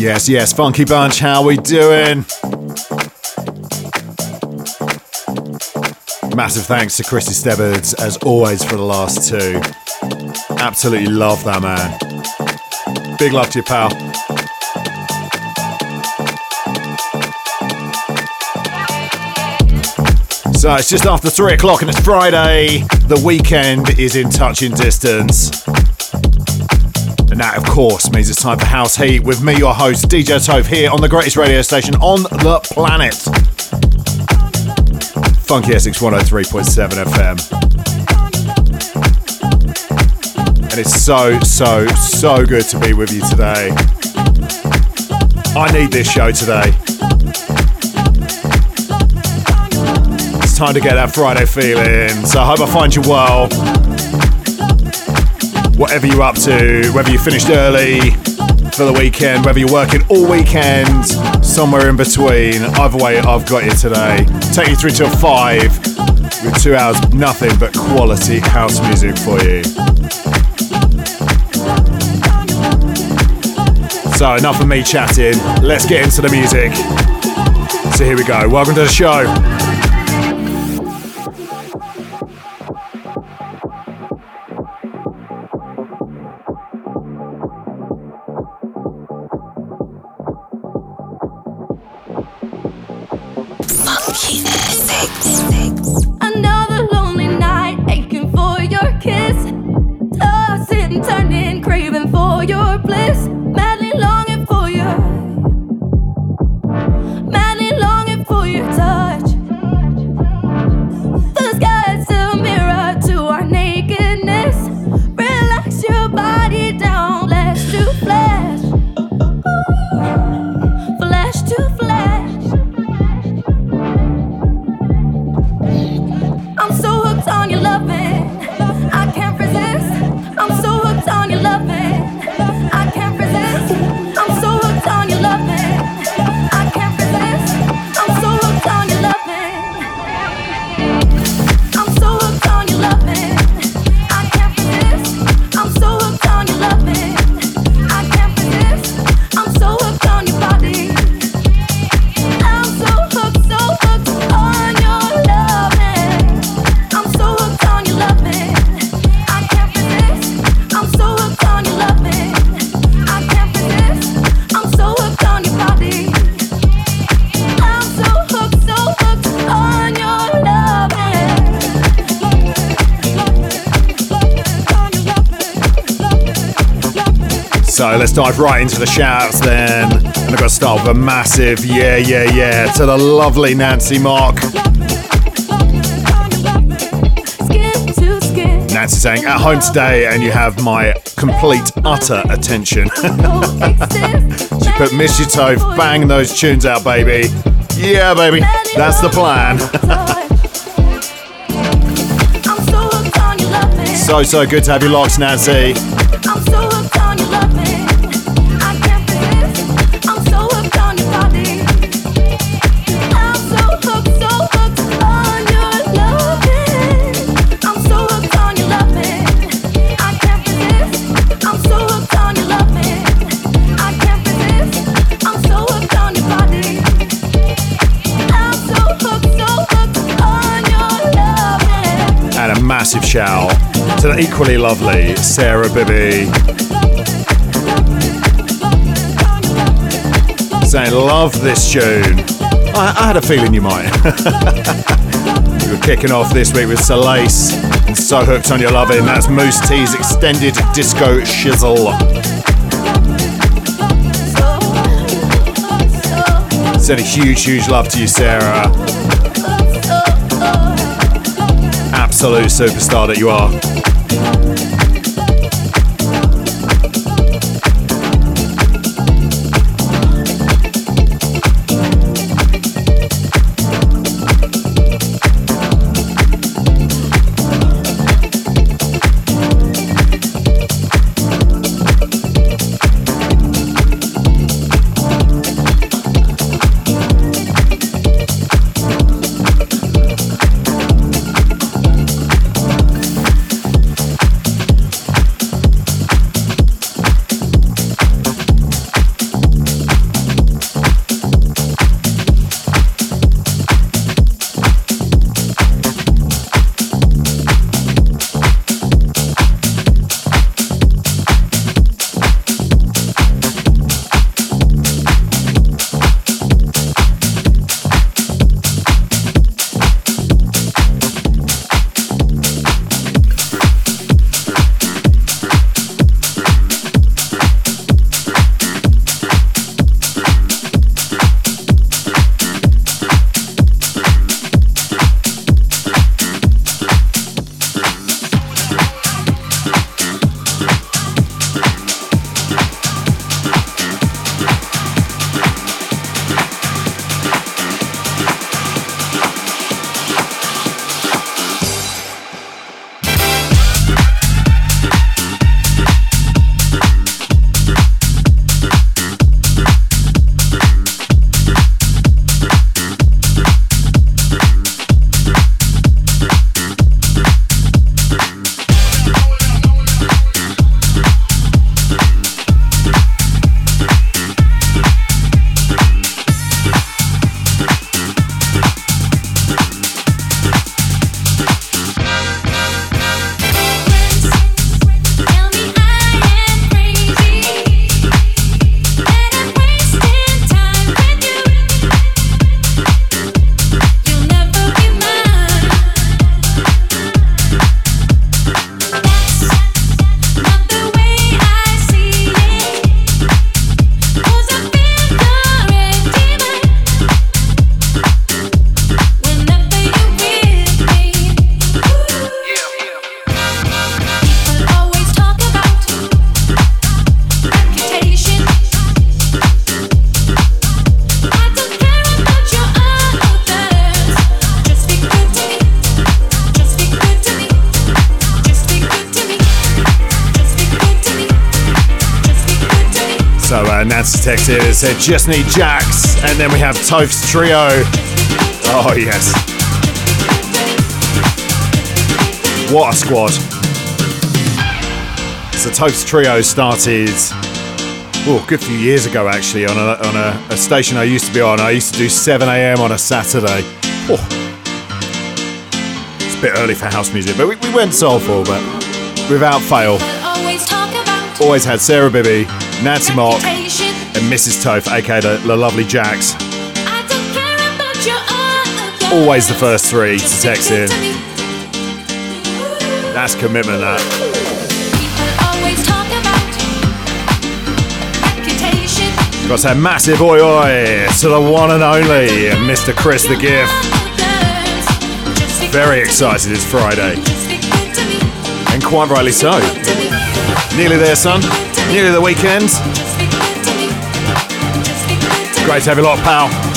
Yes, yes, Funky Bunch, how we doing? Massive thanks to Chrissy Stebbards, as always, for the last two. Absolutely love that man. Big love to you, pal. So it's just after three o'clock and it's Friday. The weekend is in touching distance. That, of course, means it's time for House Heat with me, your host, DJ Toph, here on the greatest radio station on the planet. Funky Essex 103.7 FM. And it's so, so, so good to be with you today. I need this show today. It's time to get that Friday feeling. So I hope I find you well. Whatever you're up to, whether you finished early for the weekend, whether you're working all weekend, somewhere in between. Either way, I've got you today. Take you through till five with two hours nothing but quality house music for you. So, enough of me chatting. Let's get into the music. So, here we go. Welcome to the show. Let's dive right into the shouts then. And I've got to start with a massive yeah, yeah, yeah to the lovely Nancy Mark. Skin to skin. Nancy saying, at home today and you have my complete, utter attention. she put Toph, bang those tunes out, baby. Yeah, baby, that's the plan. so, so good to have you locked, Nancy. Equally lovely Sarah Bibby. Saying, love this tune. I, I had a feeling you might. we were kicking off this week with Selace and So Hooked on Your Loving. That's Mousse T's extended disco shizzle. Send a huge, huge love to you, Sarah. Absolute superstar that you are. Uh, Nancy texted in and said, just need Jax, And then we have Toph's Trio. Oh, yes. What a squad. So Toph's Trio started, oh, a good few years ago actually, on a, on a, a station I used to be on. I used to do 7am on a Saturday. Oh. It's a bit early for house music, but we, we went soulful, but without fail. Always Always had Sarah Bibby, Nancy Mock, and Mrs. Toph, aka the, the lovely Jax. Always the first three to text in. That's commitment, that. Got say massive oi oi to the one and only Mr. Chris the Gift. Very excited it's Friday, and quite rightly so. Nearly there, son. Nearly the weekend. Just be good to me. Just be good to me. Great to have you lot, pal.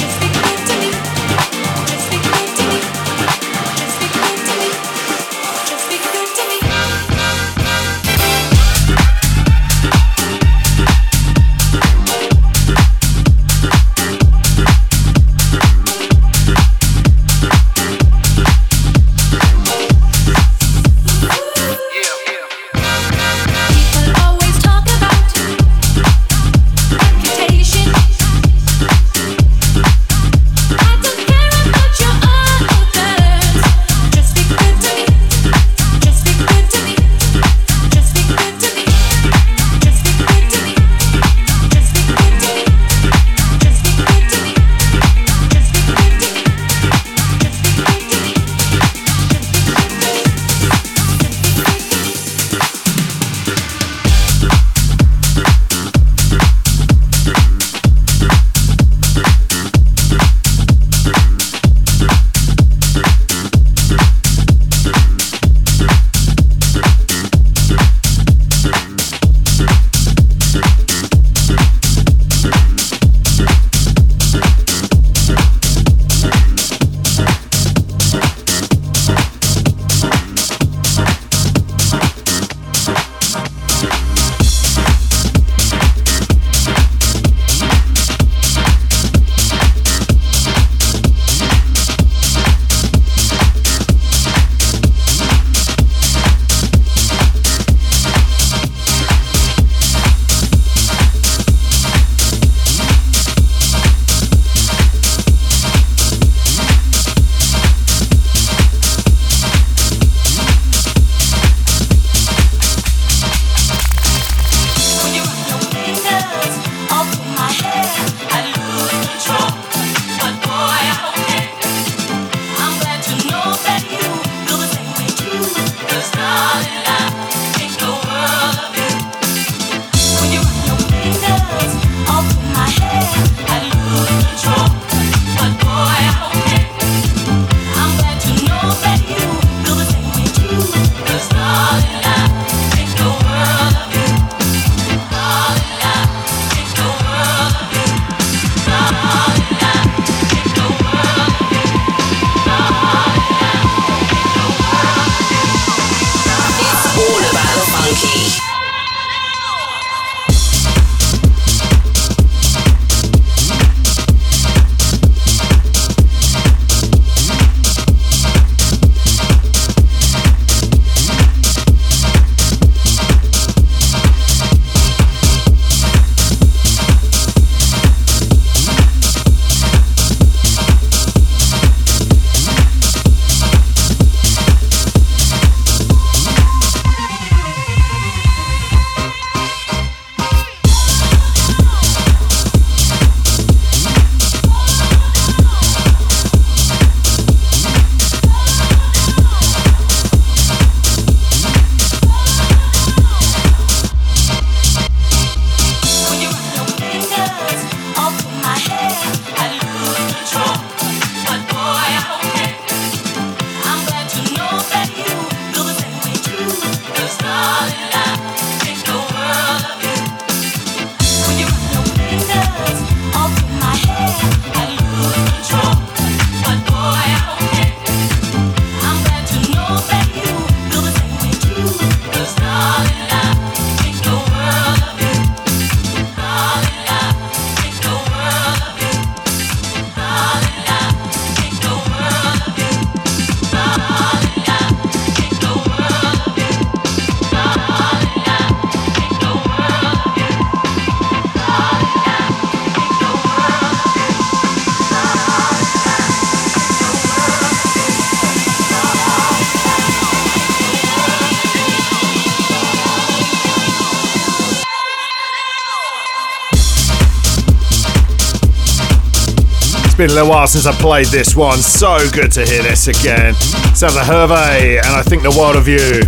Little while since I played this one. So good to hear this again. Sounds like Hervé, and I think the world of you.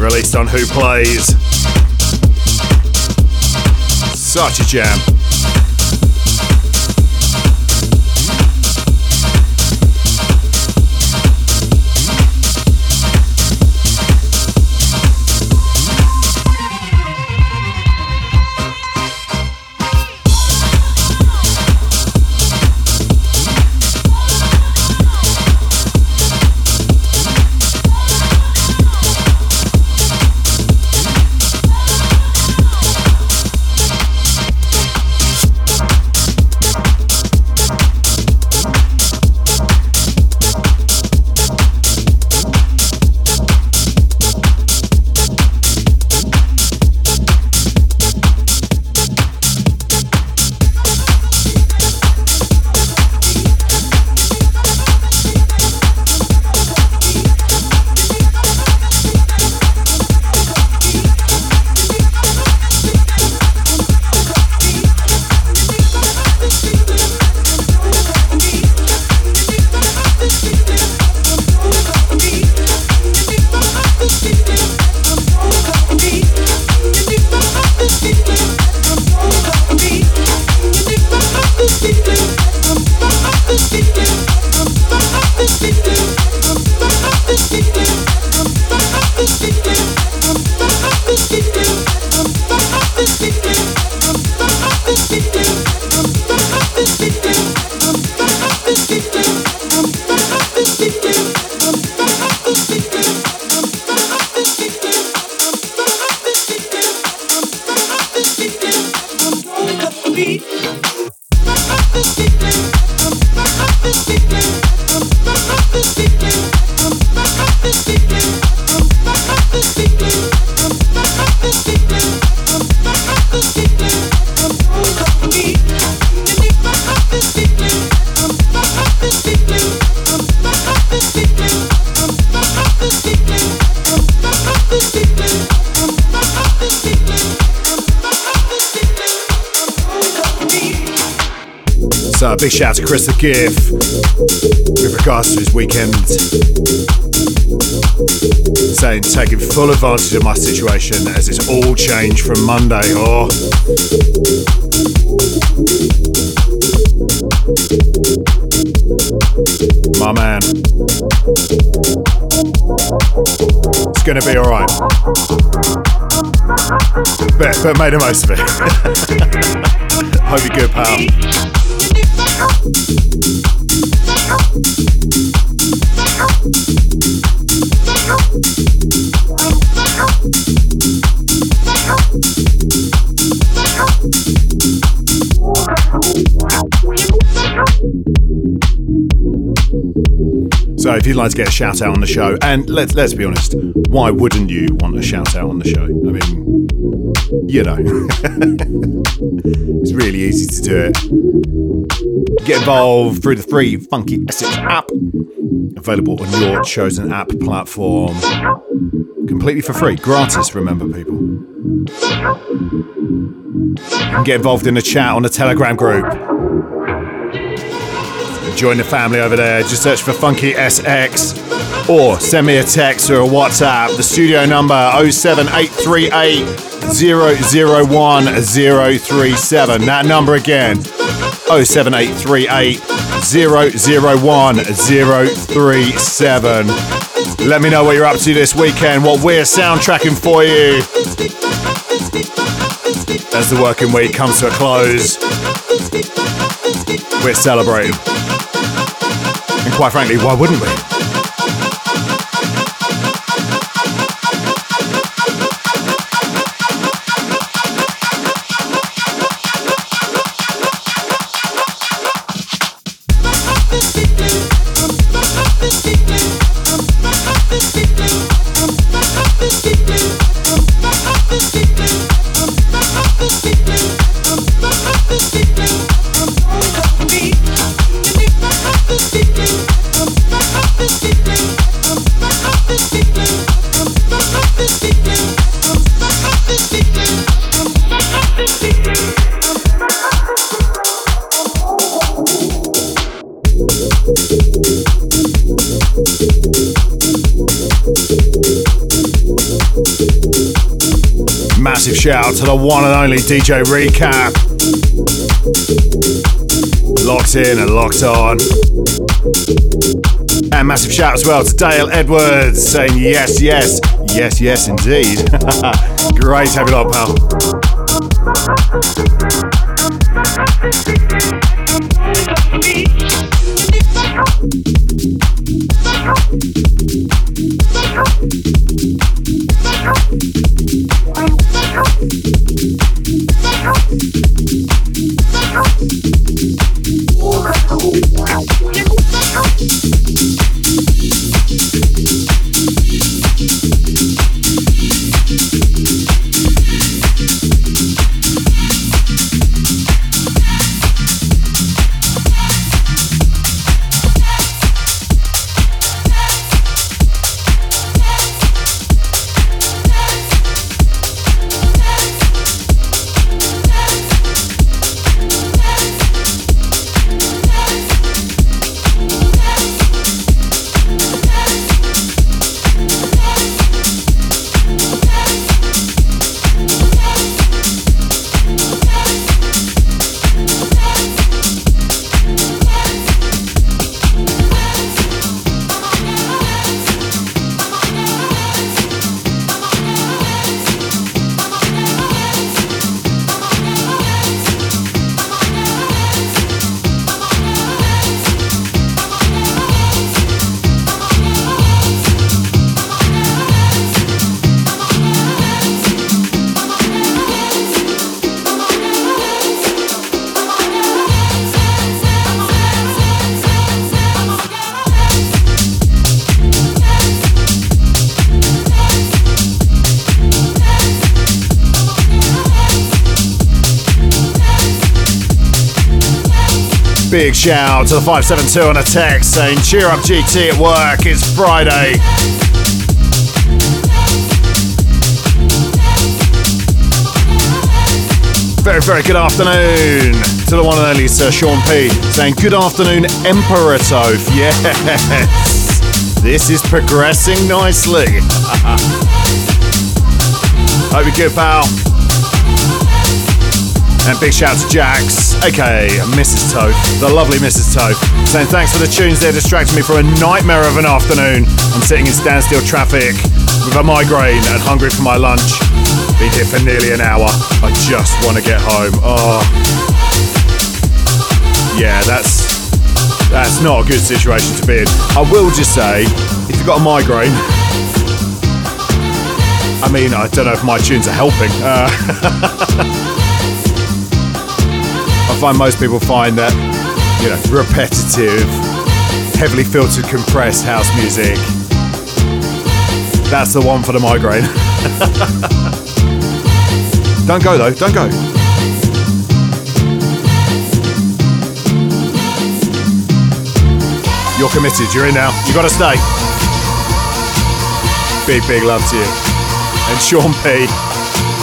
Released on Who Plays. Such a jam. Big shout to Chris the Giff with regards to his weekend. Saying taking full advantage of my situation as it's all changed from Monday. Oh. My man. It's gonna be alright. But, but made the most of it. Hope you're good, pal. So if you'd like to get a shout out on the show, and let's let's be honest, why wouldn't you want a shout out on the show? I mean, you know, it's really easy to do it. Get involved through the free Funky Essex app, available on your chosen app platform, completely for free, gratis. Remember, people. And get involved in the chat on the Telegram group. Join the family over there. Just search for Funky SX or send me a text or a WhatsApp. The studio number 07838 001037. That number again 07838 001037. Let me know what you're up to this weekend, what we're soundtracking for you. As the working week comes to a close, we're celebrating. And quite frankly, why wouldn't we? Shout out to the one and only DJ Recap. Locked in and locked on. And massive shout as well to Dale Edwards saying yes, yes, yes, yes, indeed. Great have you on, Shout to the 572 on a text saying, Cheer up GT at work, it's Friday. Very, very good afternoon to the one and only Sir Sean P saying, Good afternoon, Emperor. Yes, this is progressing nicely. Hope you're good, pal. And big shout to Jax, aka Mrs. Toph, the lovely Mrs. Toph, saying thanks for the tunes there distracting me from a nightmare of an afternoon. I'm sitting in standstill traffic with a migraine and hungry for my lunch. Been here for nearly an hour. I just want to get home. Oh. Yeah, that's that's not a good situation to be in. I will just say, if you've got a migraine, I mean, I don't know if my tunes are helping. Uh, find most people find that, you know, repetitive, heavily filtered, compressed house music. That's the one for the migraine. don't go though, don't go. You're committed, you're in now. You gotta stay. Big, big love to you. And Sean P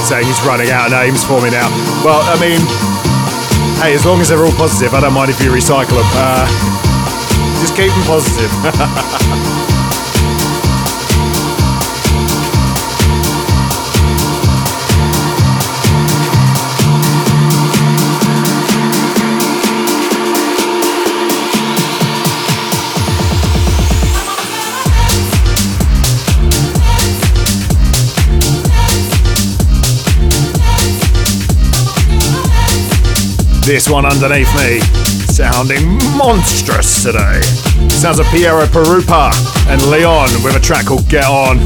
saying he's running out of names for me now. Well, I mean, Hey, as long as they're all positive, I don't mind if you recycle them. Uh, just keep them positive. This one underneath me, sounding monstrous today. Sounds of Piero Pirupa and Leon with a track called Get On.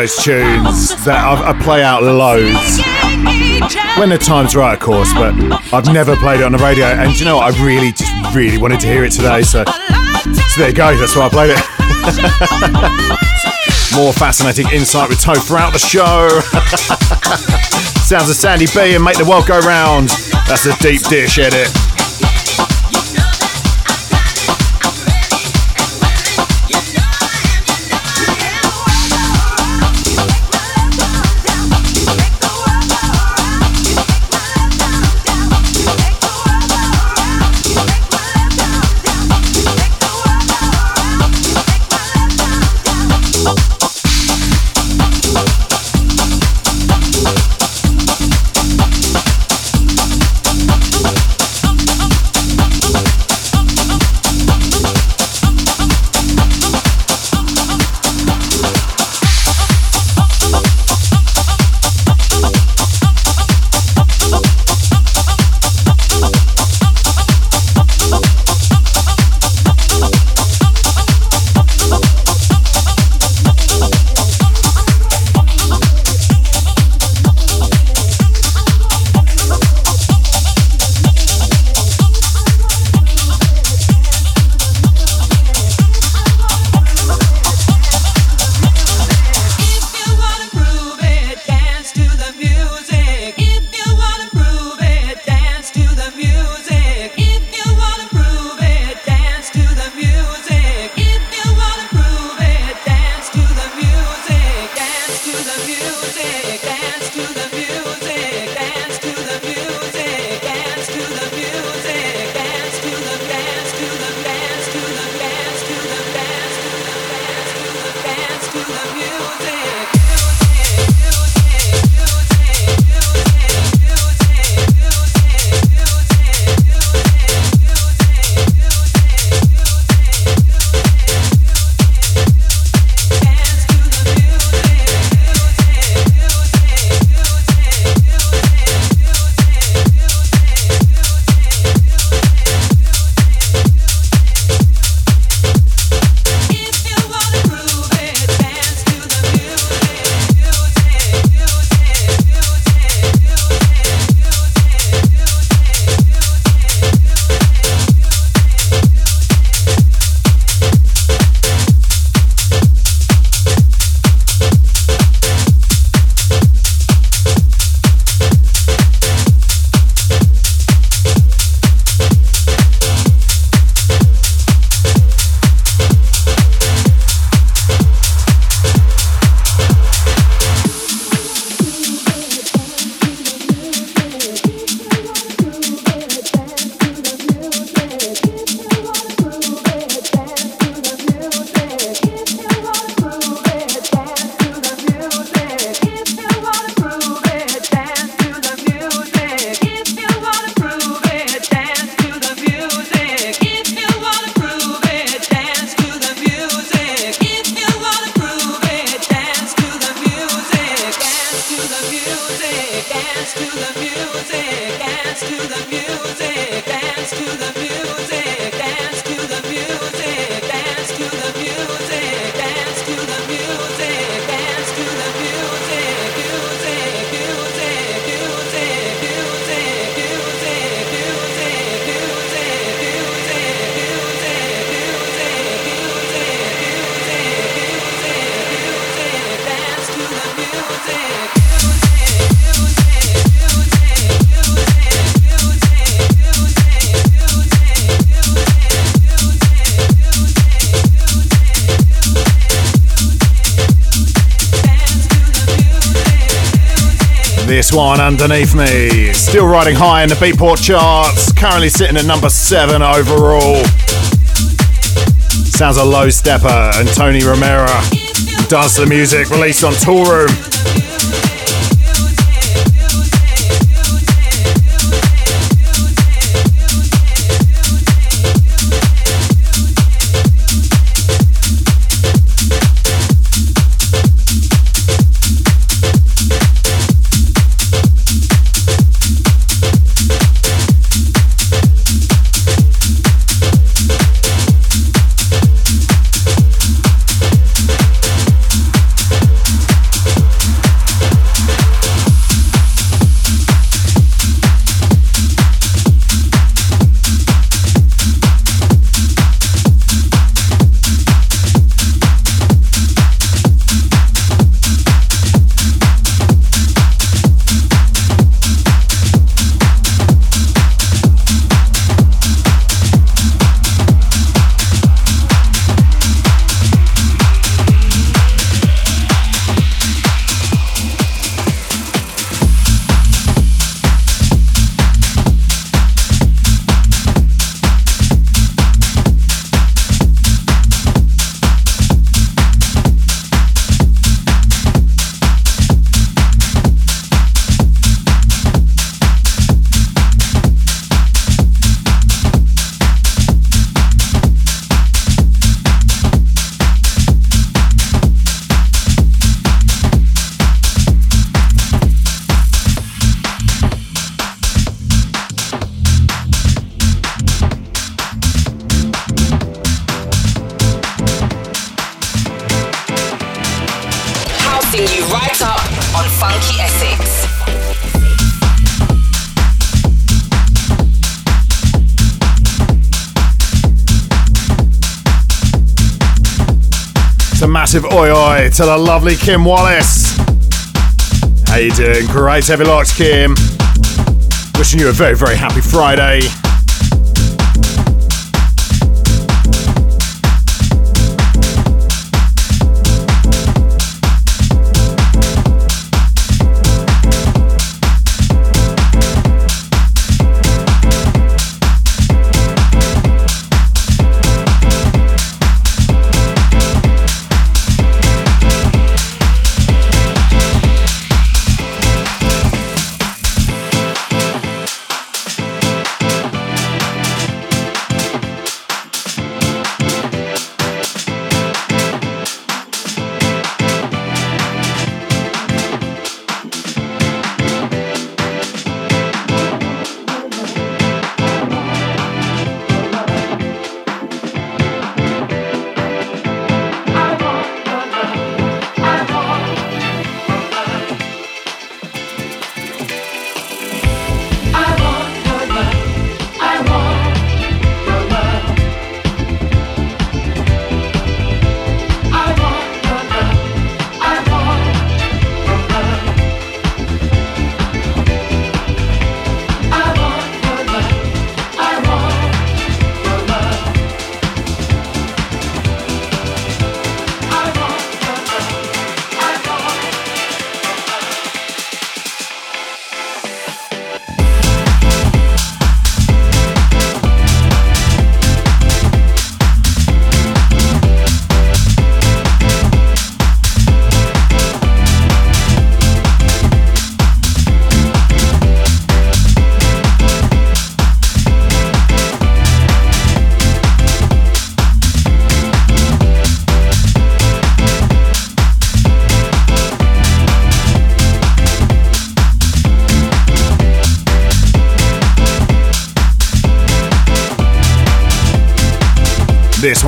those tunes that I've, i play out loads. When the time's right, of course, but I've never played it on the radio. And you know what? I really, just really wanted to hear it today. So, so there you go. That's why I played it. More fascinating insight with Toe throughout the show. Sounds of Sandy B and Make the World Go Round. That's a deep dish edit. One underneath me, still riding high in the Beatport charts, currently sitting at number seven overall. Sounds a Low Steppa and Tony Romera does the music released on Toolroom. massive oi oi to the lovely Kim Wallace. How you doing? Great heavy locks, Kim. Wishing you a very, very happy Friday.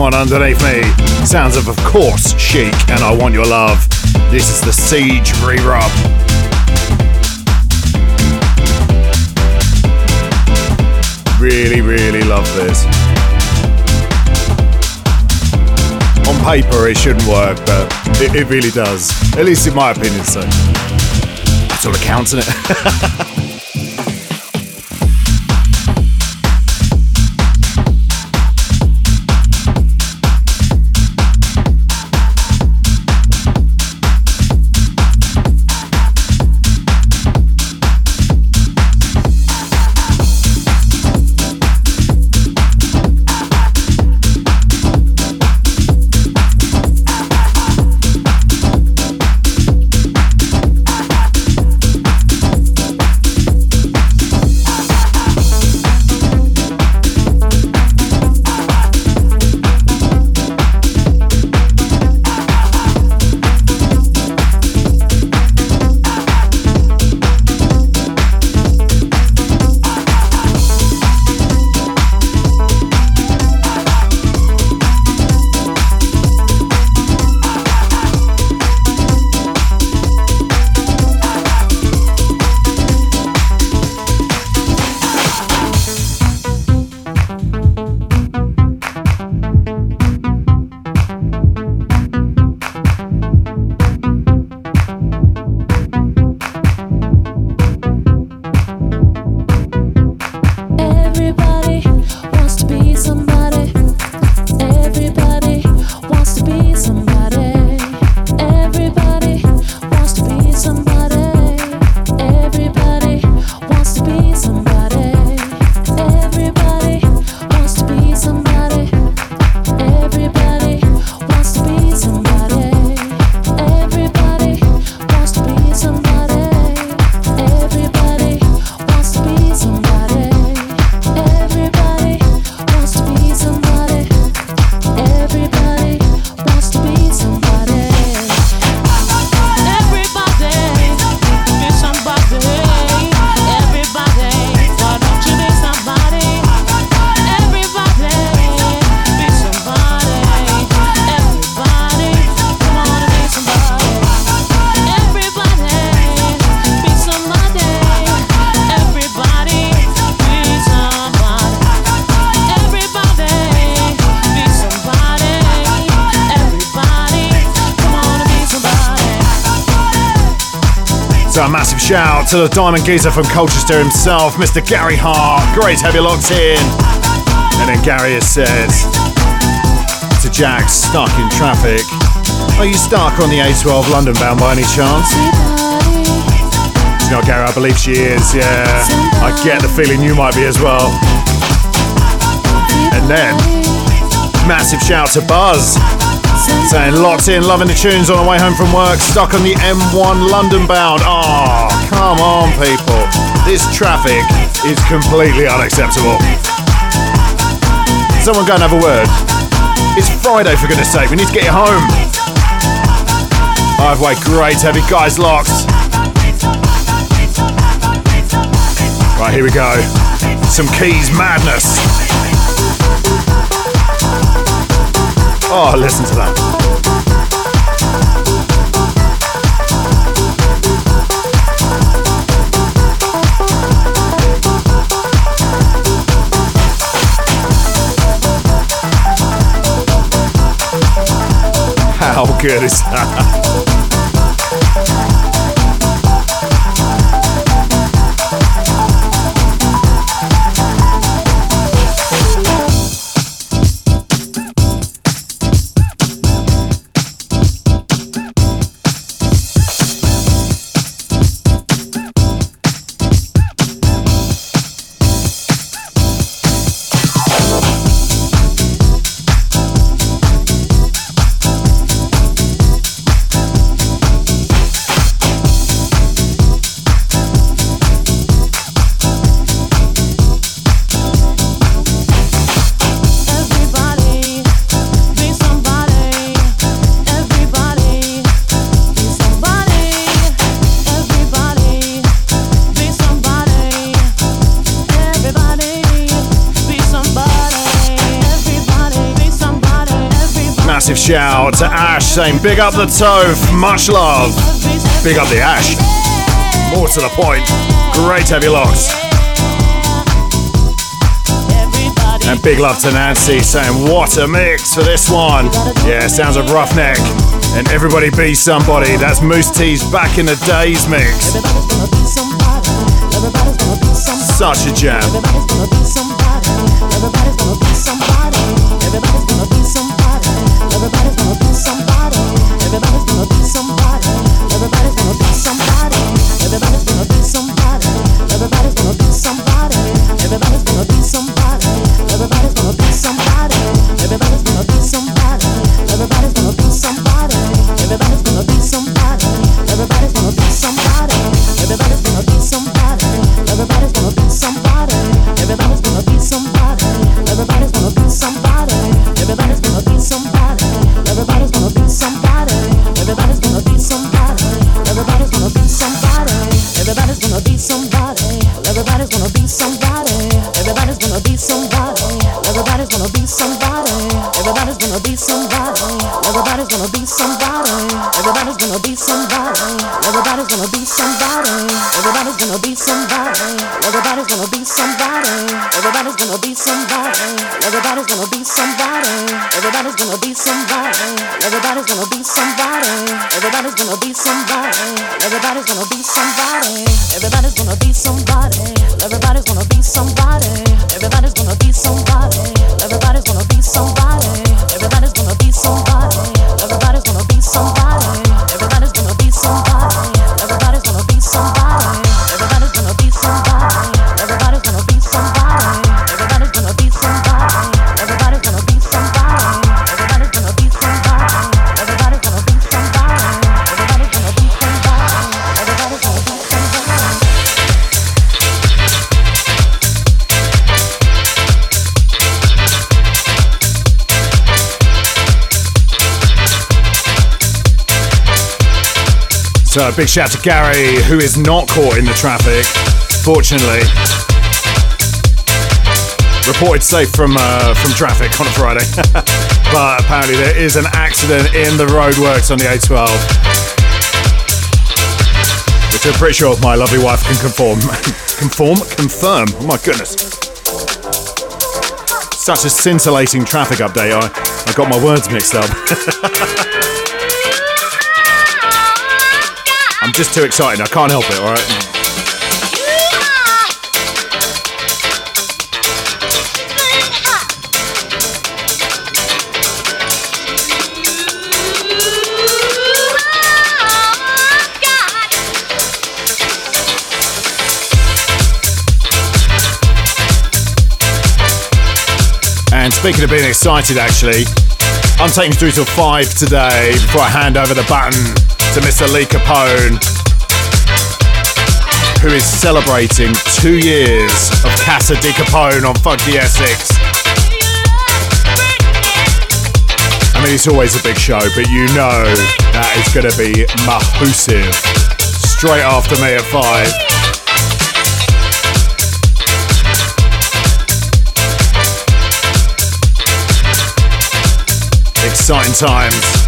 One underneath me sounds of, of course, Chic and I Want Your Love. This is the Siege re-rub. Really, really love this. On paper, it shouldn't work, but it, it really does. At least in my opinion, so. That's all that counts, isn't it? to the Diamond Geezer from Colchester himself, Mr. Gary Hart. Great to have you locked in. And then Gary has said to Jack, stuck in traffic. Are you stuck on the A12 London bound by any chance? You know, Gary, I believe she is, yeah. I get the feeling you might be as well. And then, massive shout to Buzz. Saying locked in, loving the tunes on the way home from work, stuck on the M1 London bound. Oh, come on, people. This traffic is completely unacceptable. Someone go and have a word. It's Friday, for goodness sake. We need to get you home. I've way great heavy guys locked. Right, here we go. Some keys madness. Oh, listen to that. How good is that? saying big up the Toph, much love. Big up the Ash. More to the point. Great you locked. And big love to Nancy saying what a mix for this one. Yeah, sounds of Ruffneck. And everybody be somebody. That's Mousse T's back in the days mix. Such a jam. Everybody's gonna be somebody. Everybody's gonna be somebody. So a big shout to Gary, who is not caught in the traffic, fortunately. Reported safe from uh, from traffic on a Friday, but apparently there is an accident in the roadworks on the A12, which I'm pretty sure my lovely wife can conform, conform, confirm. Oh my goodness! Such a scintillating traffic update. I I got my words mixed up. I'm just too excited. I can't help it, alright? And speaking of being excited, actually, I'm taking you through till five today before I hand over the baton to Mr. Lee Capone, who is celebrating two years of Casa di Capone on Funky Essex. I mean, it's always a big show, but you know that is going to be mahoosive. Straight after me at five. Exciting times.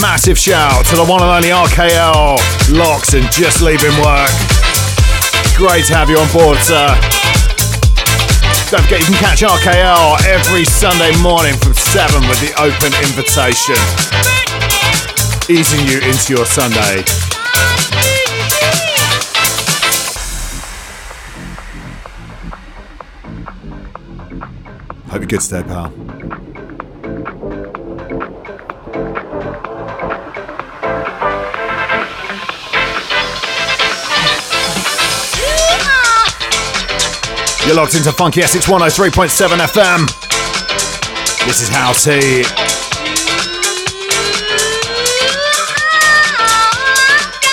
Massive shout to the one and only RKL, Locks and just leaving work. Great to have you on board, sir. Don't forget you can catch RKL every Sunday morning from 7 with the open invitation. Easing you into your Sunday. Hope you're good today, pal. You're locked into Funky Essex 103.7 FM. This is House Heat.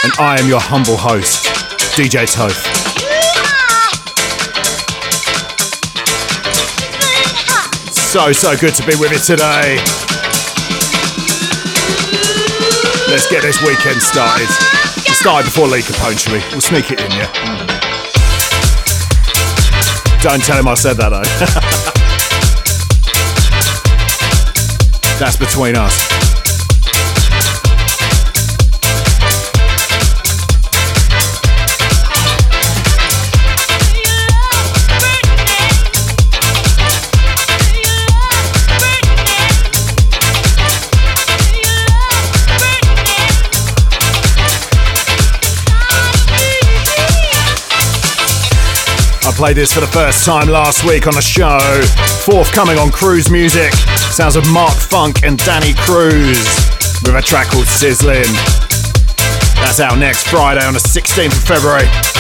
And I am your humble host, DJ Toph. So, so good to be with you today. Let's get this weekend started. We'll start before Lee Capone, shall we? We'll sneak it in, yeah? Don't tell him I said that though. That's between us. I played this for the first time last week on the show. Forthcoming on Cruise Music. Sounds of Mark Funk and Danny Cruz with a track called Sizzling. That's out next Friday on the 16th of February.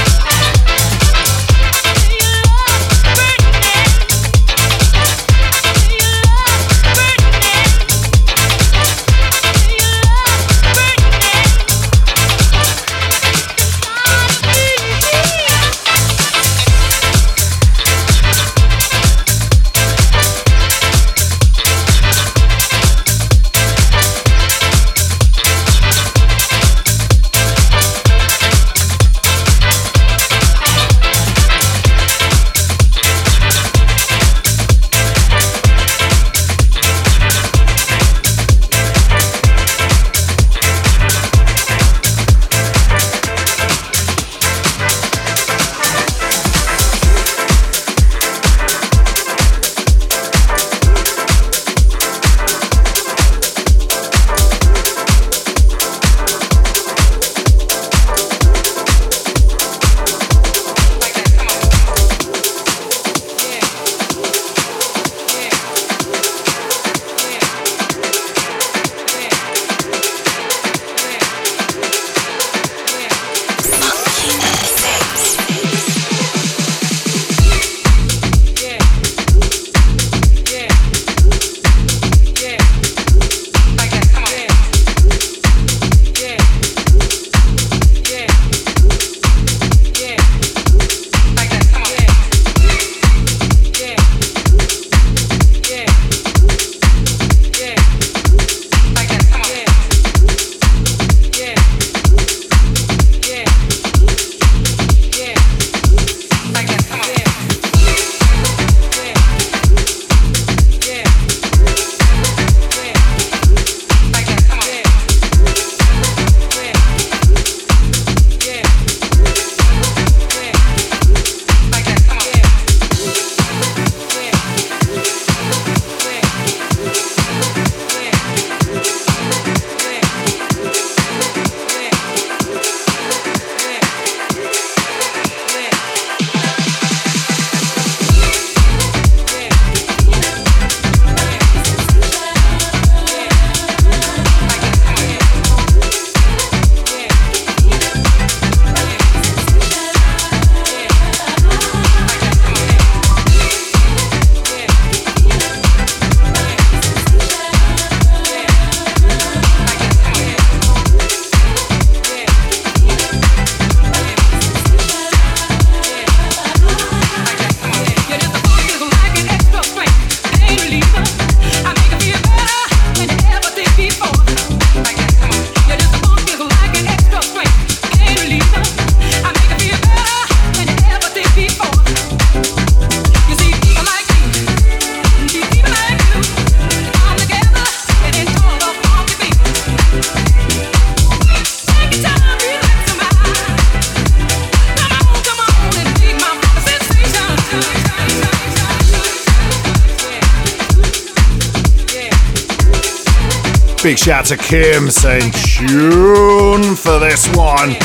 Shout to Kim saying tune for this one.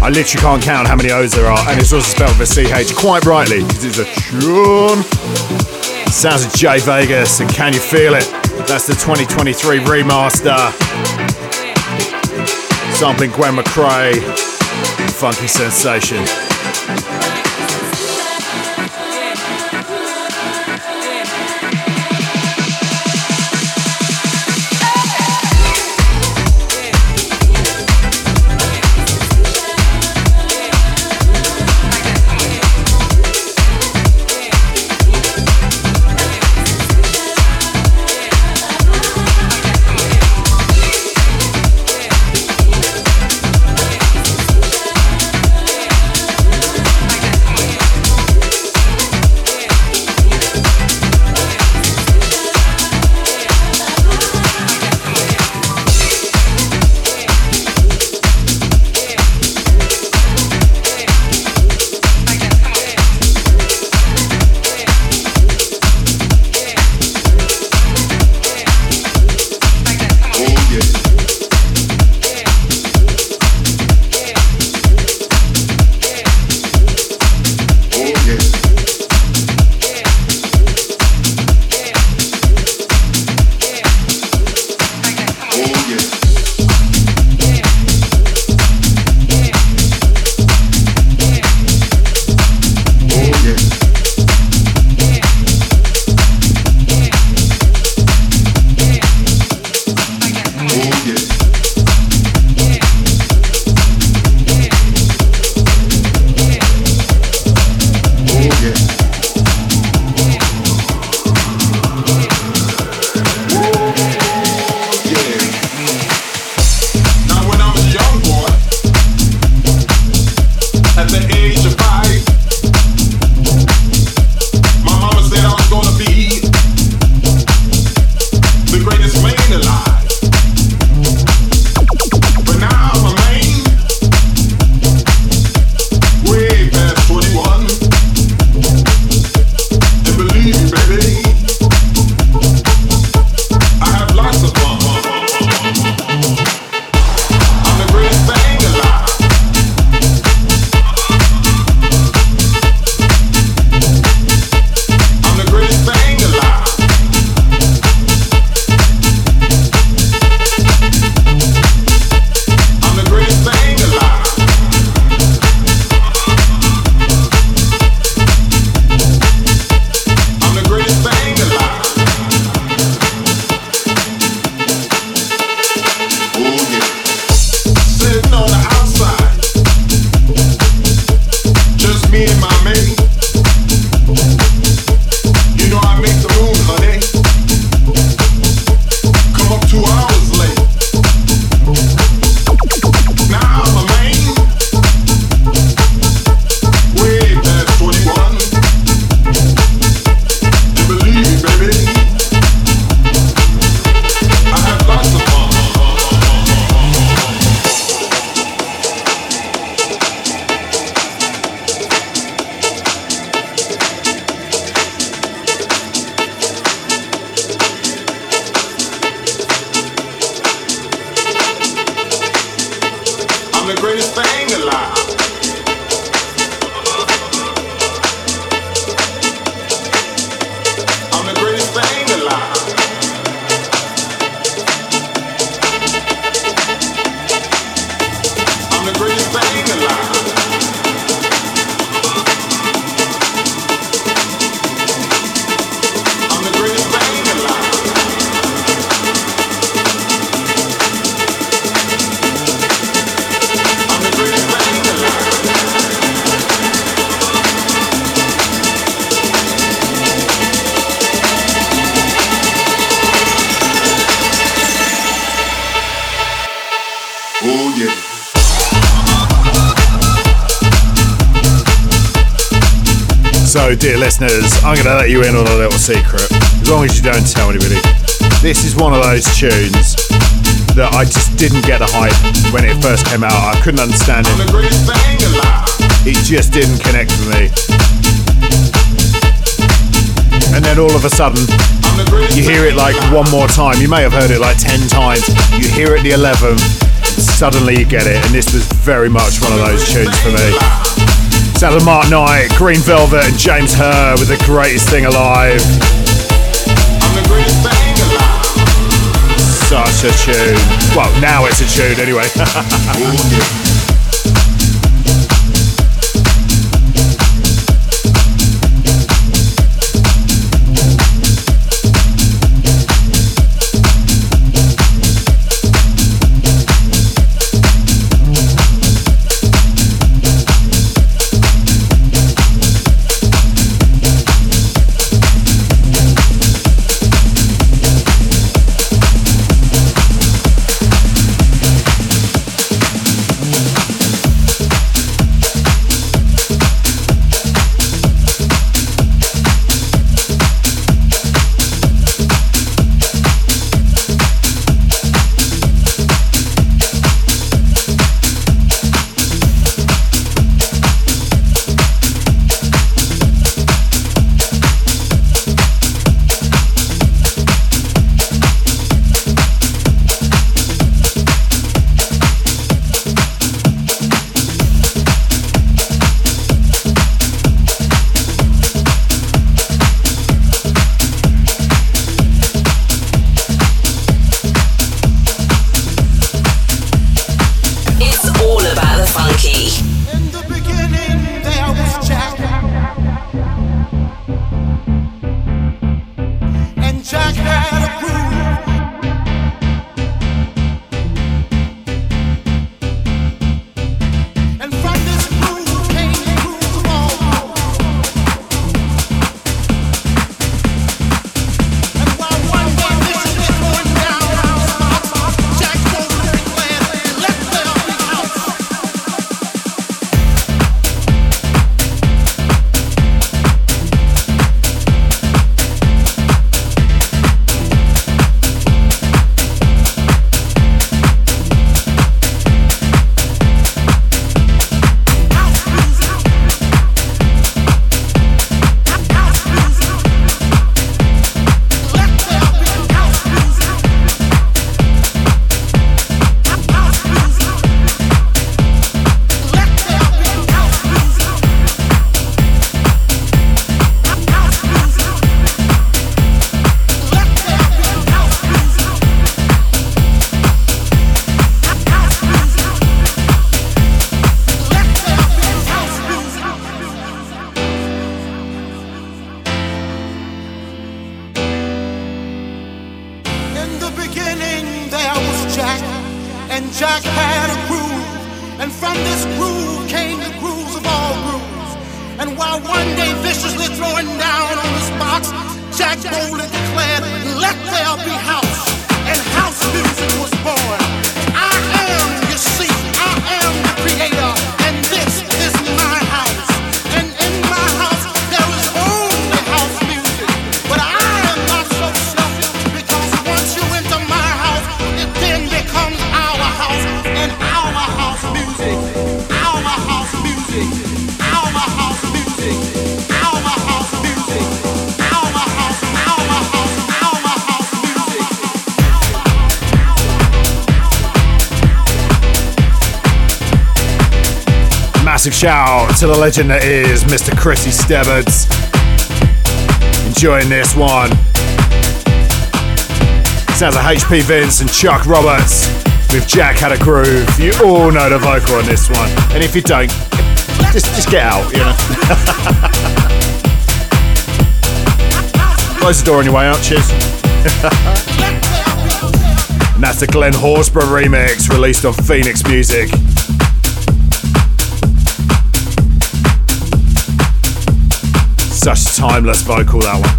I literally can't count how many O's there are, and it's also spelled with a CH quite rightly because it's a tune. Sounds of Jay Vegas, and can you feel it? That's the 2023 remaster. Sampling Gwen McCrae, Funky Sensation. I'm going to let you in on a little secret, as long as you don't tell anybody. This is one of those tunes that I just didn't get the hype when it first came out. I couldn't understand it. It just didn't connect with me. and then all of a sudden you hear it like one more time. You may have heard it like 10 times. You hear it the 11th, suddenly you get it, and this was very much one of those tunes for me. Sound of Mark Knight, Green Velvet, and James Hurr with the greatest thing alive. Such a tune. Well, now it's a tune anyway. shout to the legend that is Mr. Chrissy Stebbards. Enjoying this one. Sounds like HP Vince and Chuck Roberts with Jack Had a Groove. You all know the vocal on this one. And if you don't, just, just get out, you know. Close the door on your way out, cheers. and that's the Glen Horsborough remix released on Phoenix Music. Such timeless vocal, that one.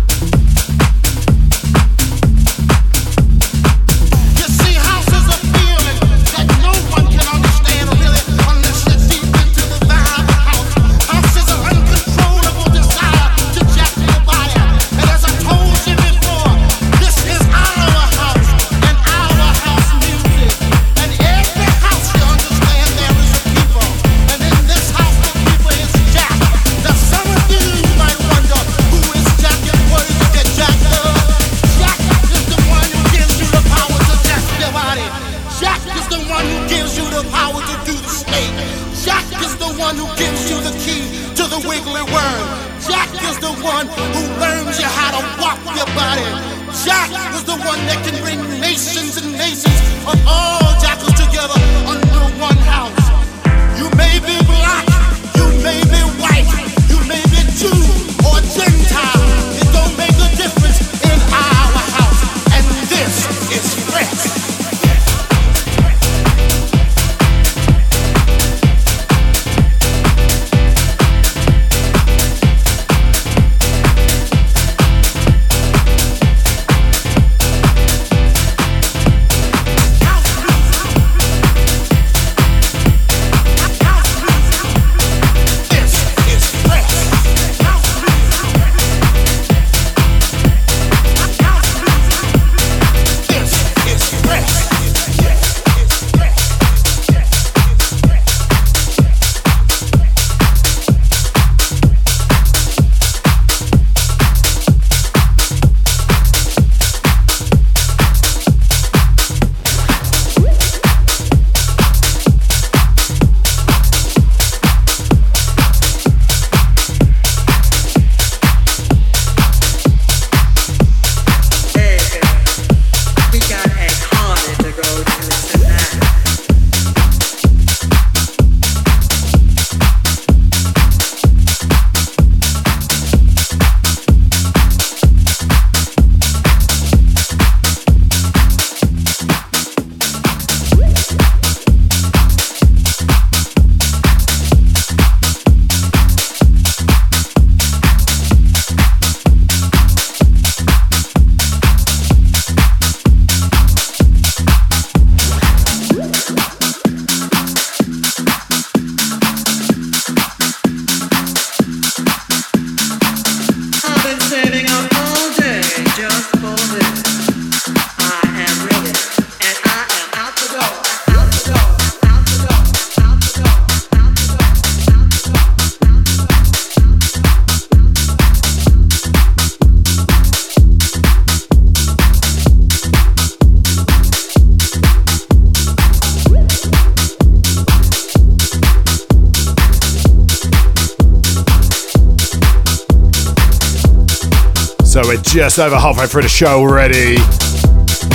Over halfway through the show already.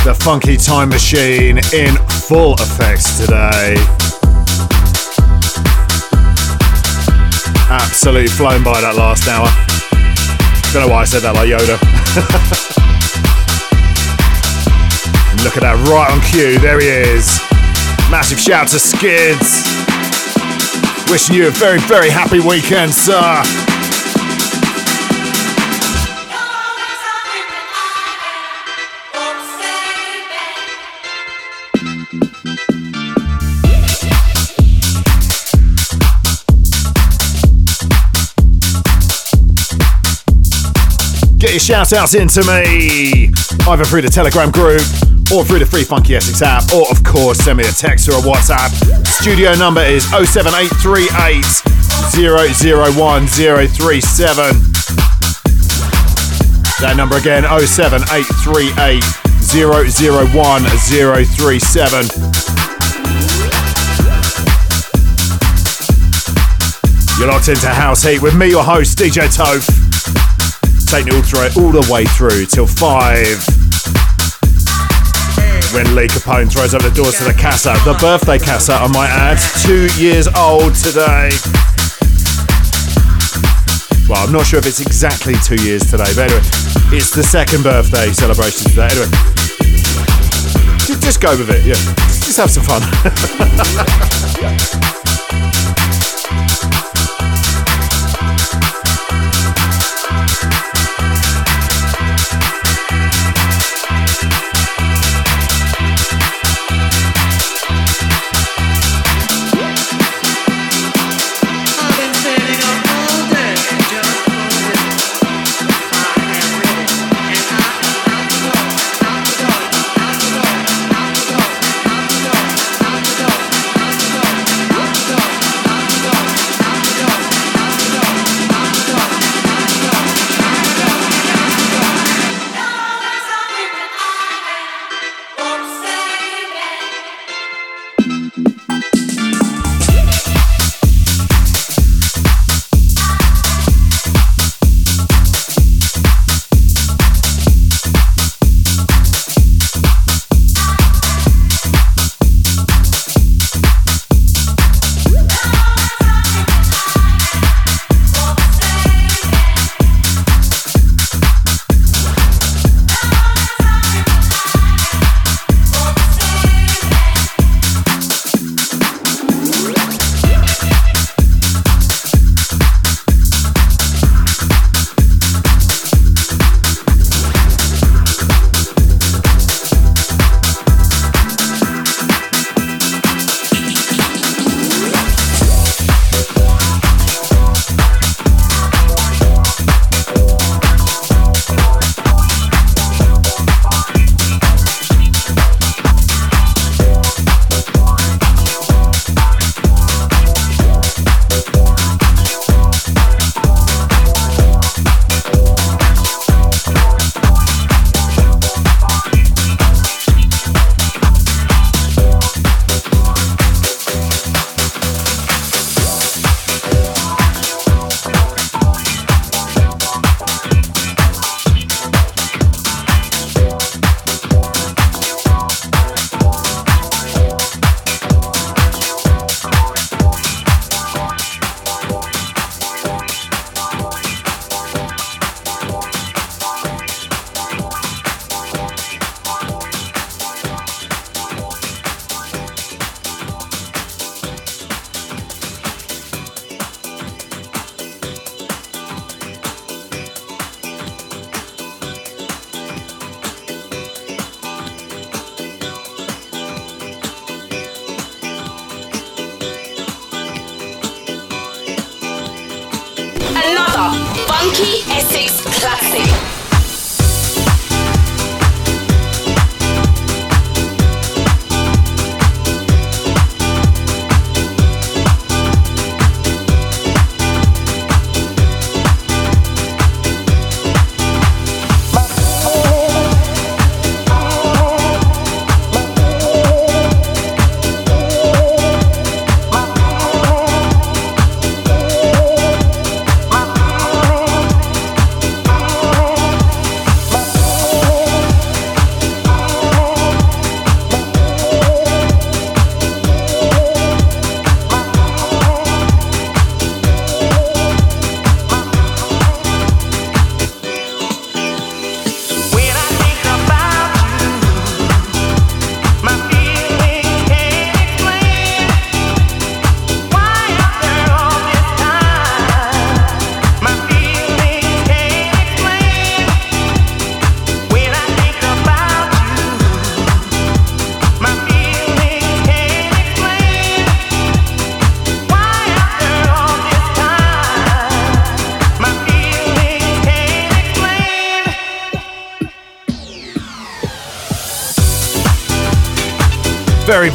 The funky time machine in full effect today. Absolutely flown by that last hour. Don't know why I said that like Yoda. look at that, right on cue. There he is. Massive shout to Skids. Wishing you a very, very happy weekend, sir. Your shout outs into me, either through the Telegram group or through the Free Funky Essex app, or of course, send me a text or a WhatsApp. Studio number is 07838 001037. That number again, 07838 001037. You're locked into House Heat with me, your host, DJ Toph taking it all, the way through till five. When Lee Capone throws up the doors to the casa, the birthday casa, I might add, two years old today. Well, I'm not sure if it's exactly two years today, but anyway, it's the second birthday celebration today. Anyway, just go with it, yeah. Just have some fun. Classic.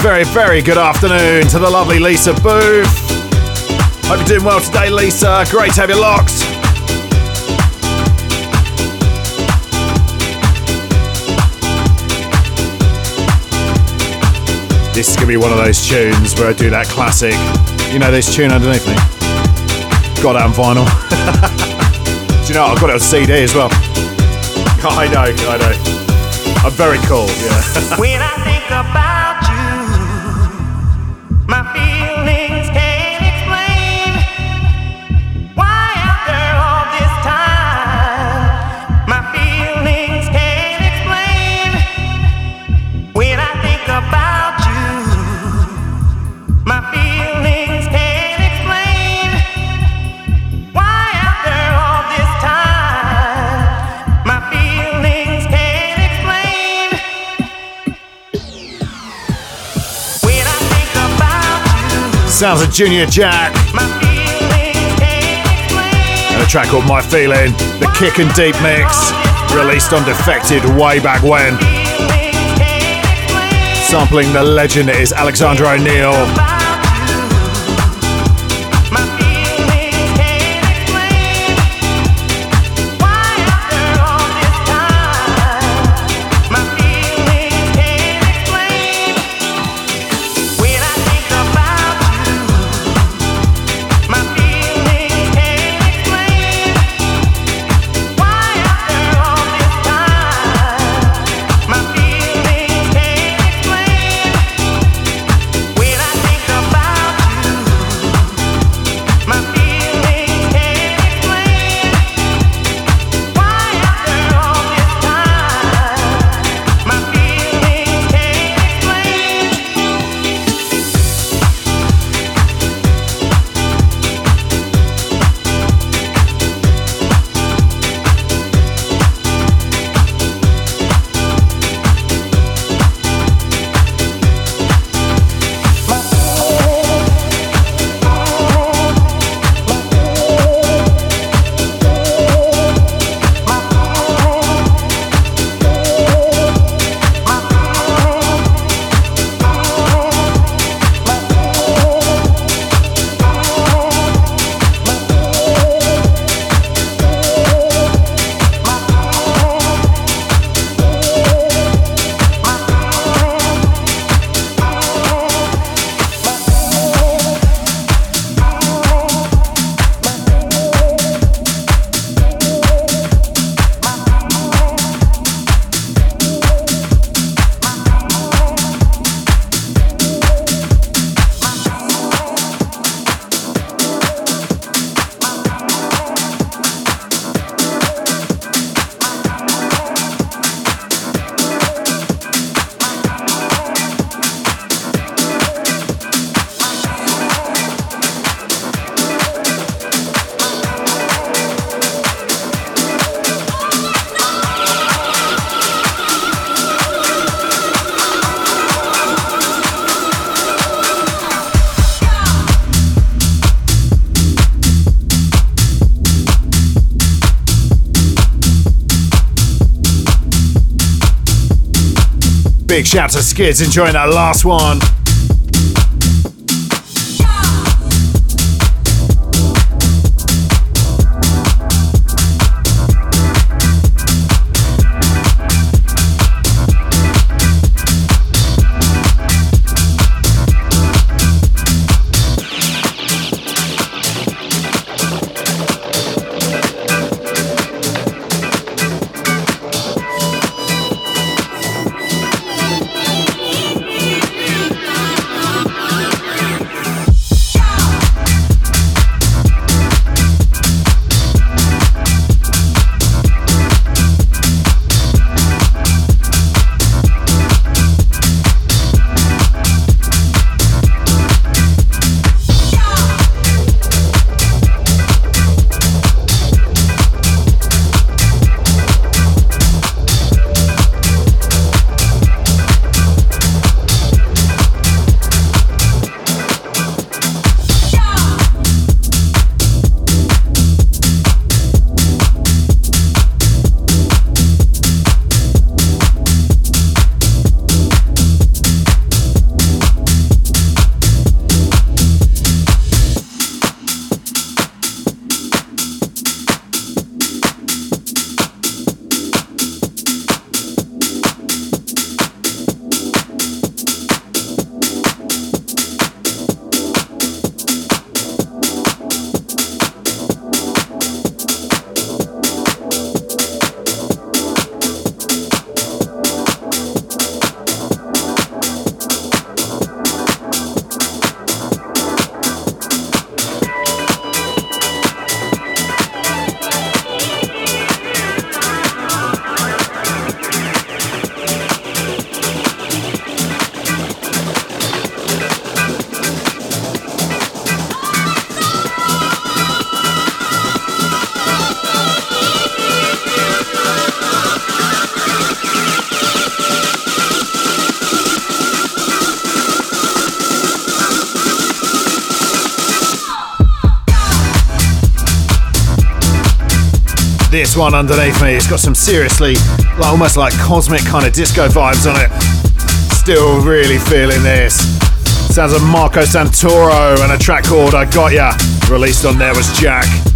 Very, very, good afternoon to the lovely Lisa Booth. Hope you're doing well today, Lisa. Great to have you locked. This is going to be one of those tunes where I do that classic. You know this tune underneath me? Got it on vinyl. do you know? I've got it on CD as well. I know, I know. I'm very cool, yeah. when I think about Sounds of Junior Jack. and a track called My Feeling, the Kick and Deep mix, released on Defected way back when, sampling the legend is Alexander O'Neal. Big shout to Skids enjoying that last one. This one underneath me, it's got some seriously, like, almost like cosmic kind of disco vibes on it. Still really feeling this. Sounds of Marco Santoro and a track called I Got Ya. Released on There Was Jack.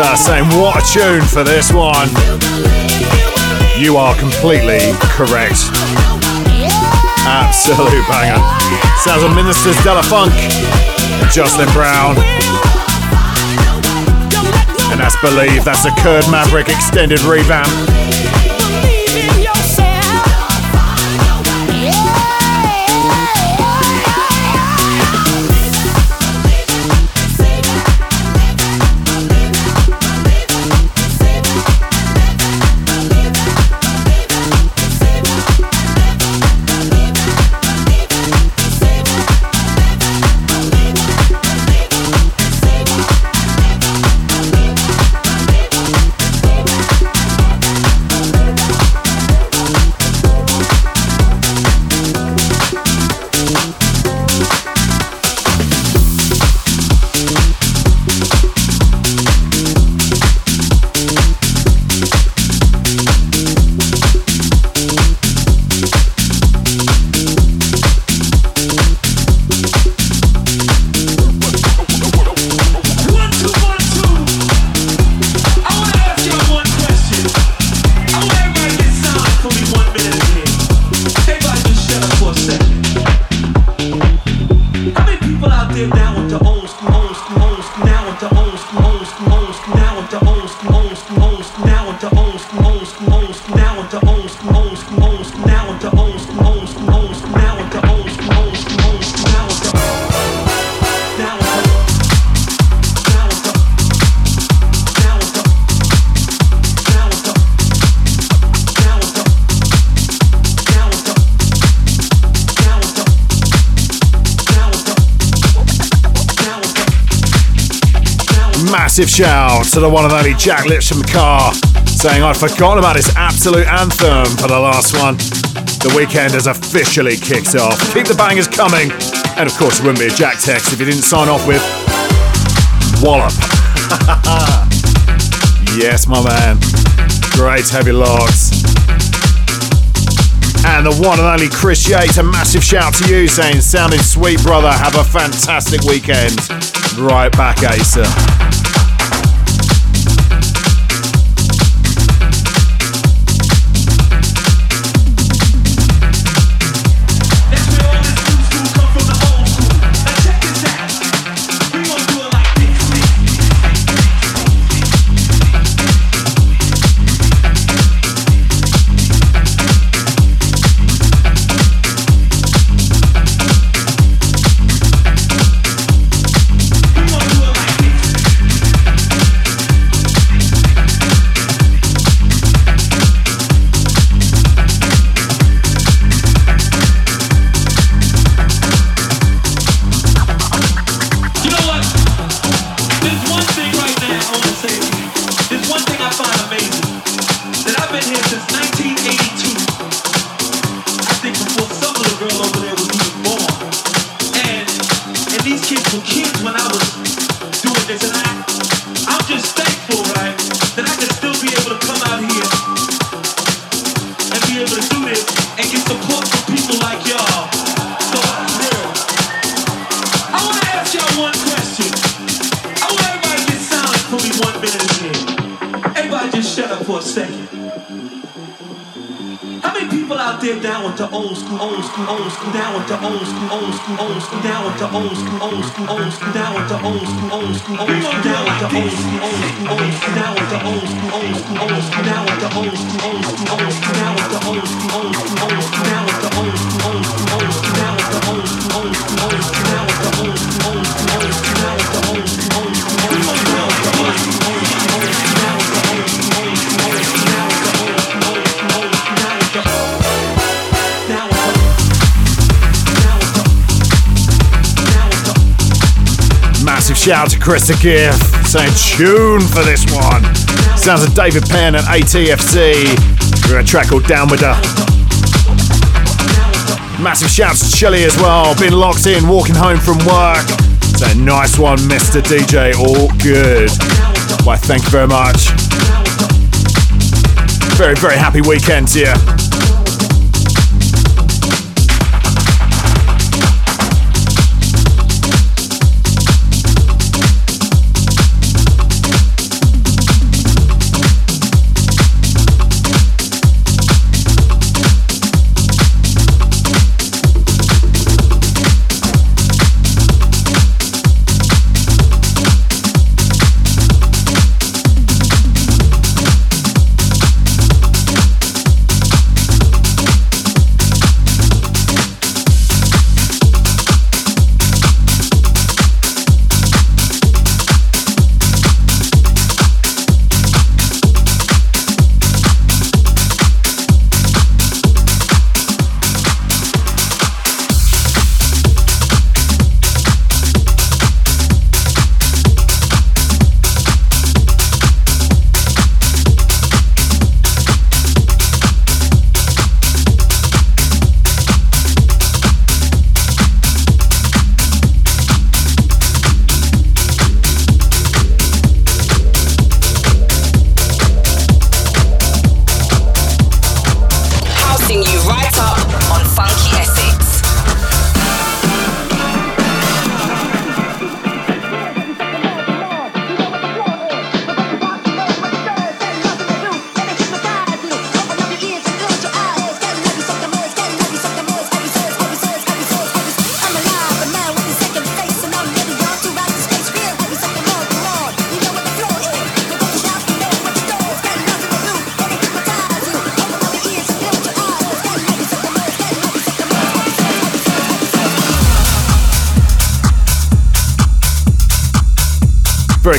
Same. saying, What a tune for this one! You are completely correct. Absolute banger. Sounds of Ministers De La Funk, Jocelyn Brown. And that's Believe, that's a Kurd Maverick extended revamp. Massive shout to the one and only Jack Lipsham Carr saying I'd forgotten about his absolute anthem for the last one. The weekend has officially kicked off. Keep the bangers coming. And of course, it wouldn't be a Jack text if you didn't sign off with Wallop. yes, my man. Great heavy logs. And the one and only Chris Yates, a massive shout to you saying, sounding sweet, brother. Have a fantastic weekend. Right back, Acer. old school, down with the old school, old school, old school, down with the old school, old school, old school, down with the old school, old school, old school, down with the old school, old school, old school, down with the old school, old school, old school, down with the old school, old school, old school, down with the old school, old school, old school, down with the old school, old school, old school, old school. Shout out to Chris the Gift saying tune for this one. Sounds of David Penn and ATFC. We're a track called Down Wid Da. Massive shouts to Shelly as well. Been locked in, walking home from work. Saying nice one, Mr. DJ. All good. Why, thank you very much. Very, very happy weekend to you.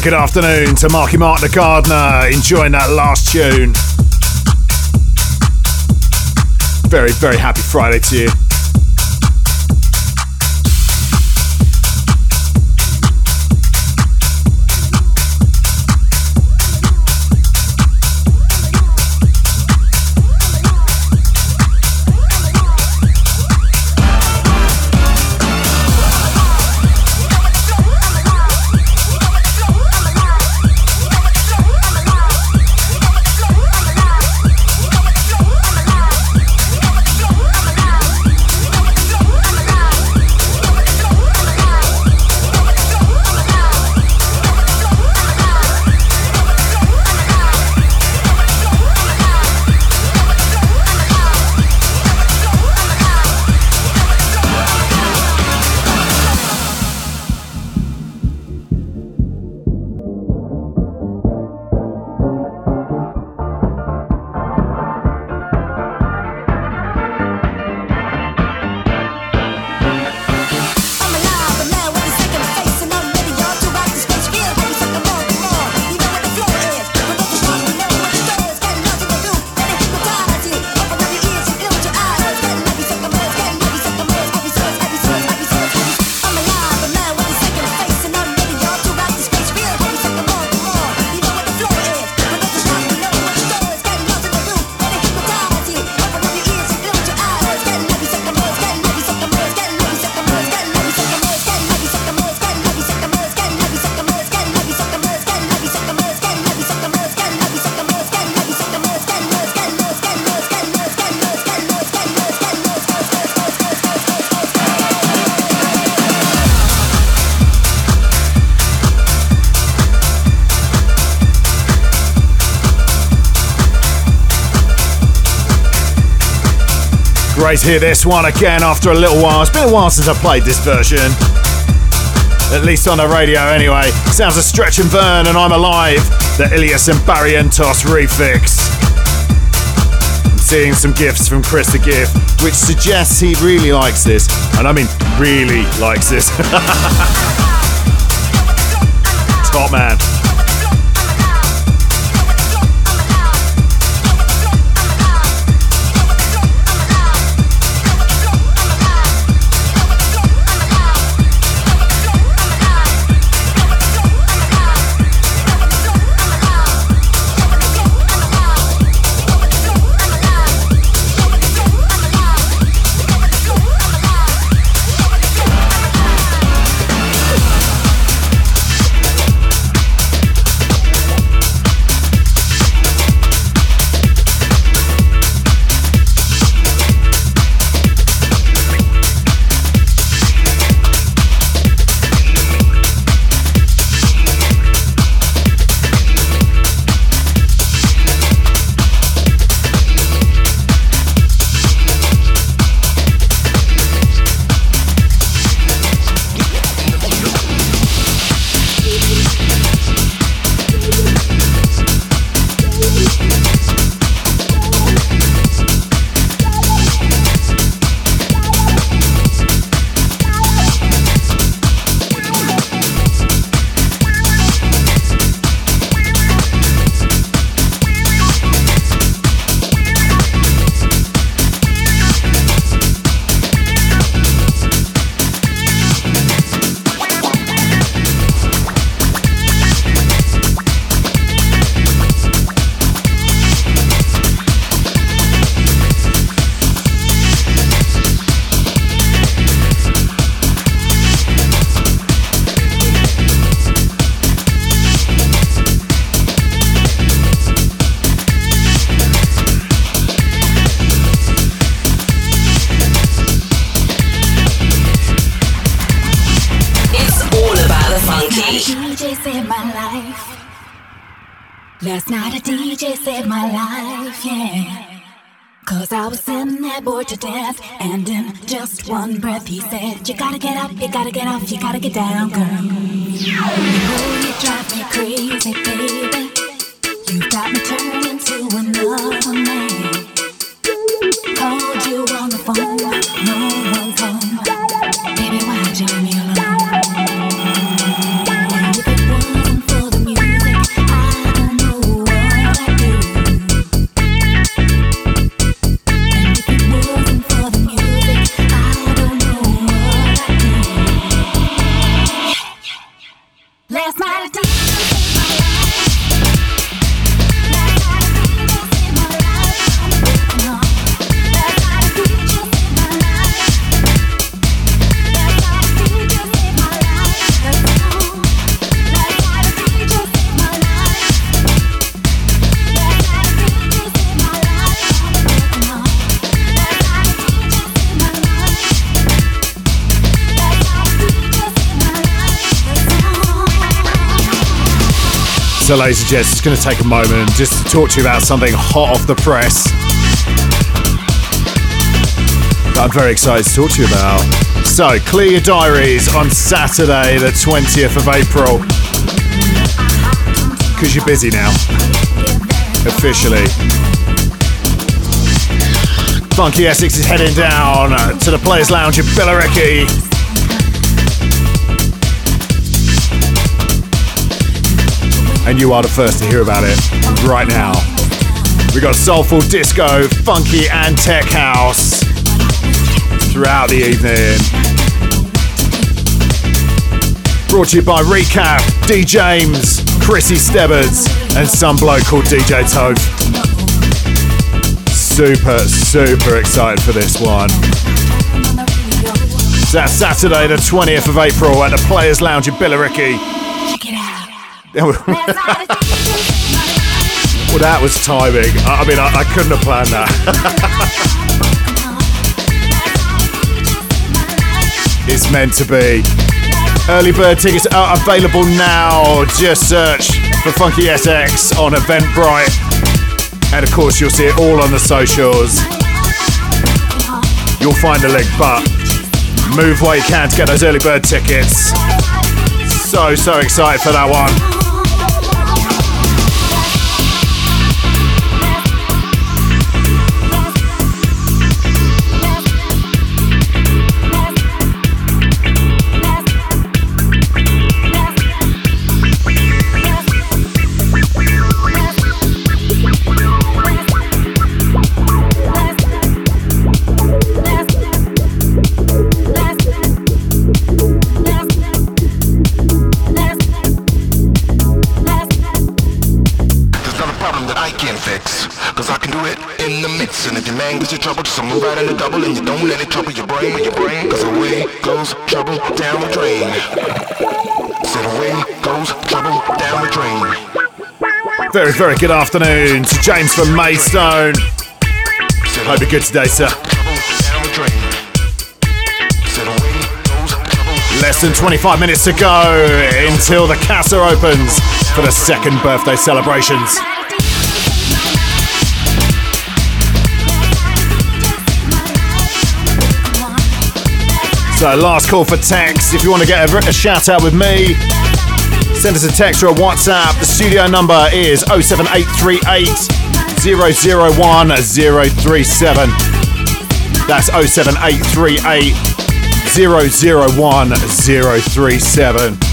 Good afternoon to Marky Mark the Gardener, enjoying that last tune. Very, very happy Friday to you. To hear this one again after a little while. It's been a while since I played this version. At least on the radio, anyway. Sounds a Stretch and Vern and I'm Alive, the Illyus and Barrientos refix. I'm seeing some gifts from Chris the Gift, which suggests he really likes this. And I mean, really likes this. Top man. So, ladies and gents, it's going to take a moment just to talk to you about something hot off the press that I'm very excited to talk to you about. So, clear your diaries on Saturday, the 20th of April, because you're busy now, officially. Funky SX is heading down to the Players Lounge in Billericay. And you are the first to hear about it right now. We got soulful disco, funky, and tech house throughout the evening. Brought to you by Recap, D James, Chrissy Stebbers, and some bloke called DJ Toph. Super, super excited for this one. That's Saturday, the 20th of April at the Players Lounge in Billericay. Well, that was timing. I I mean, I, I couldn't have planned that. It's meant to be. Early bird tickets are available now. Just search for Funky SX on Eventbrite. And of course, you'll see it all on the socials. You'll find the link, but move where you can to get those early bird tickets. So, so excited for that one. Mix. And if your man gives you trouble, just move right in the double and you don't let it trouble your brain, your brain. Cause away goes trouble down the drain. Said away goes trouble down the drain. Very, very good afternoon to James from Maidstone. Said Hope you're good today, sir. trouble down the drain. Said away goes trouble Less than 25 minutes to go until the Casa opens for the second birthday celebrations. So, last call for text. If you want to get a, a shout out with me, send us a text or a WhatsApp. The studio number is 07838 001 037. That's 07838 001 037.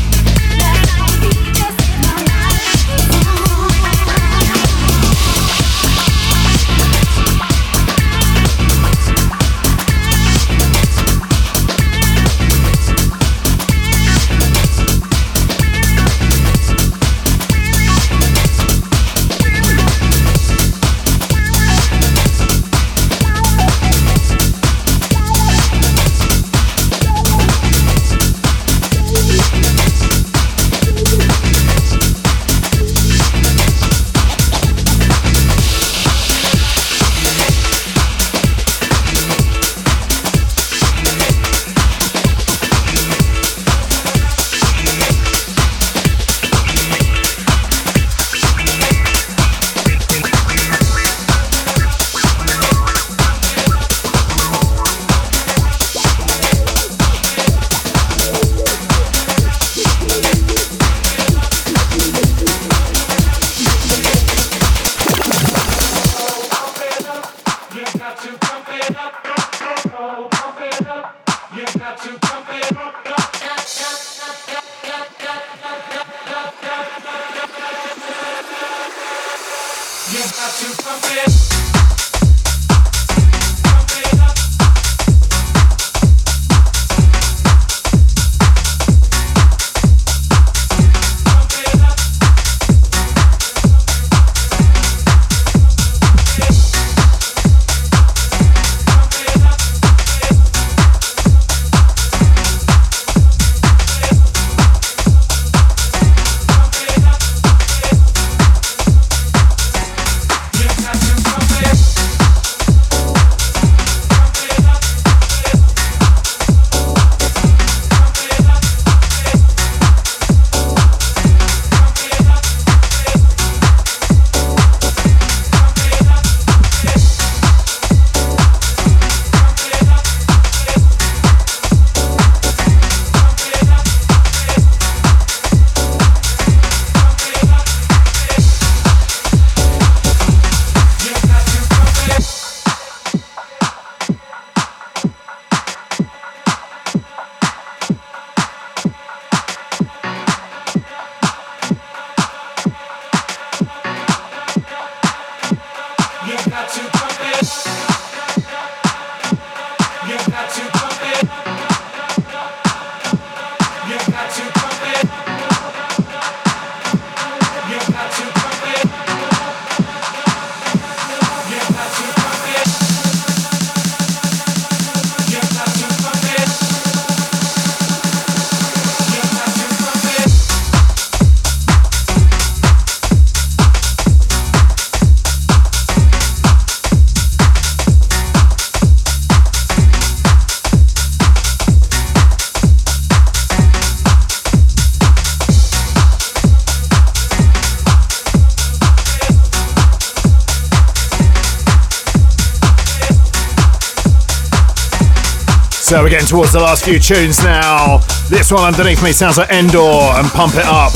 We're getting towards the last few tunes now. This one underneath me sounds like Endor and Pump It Up.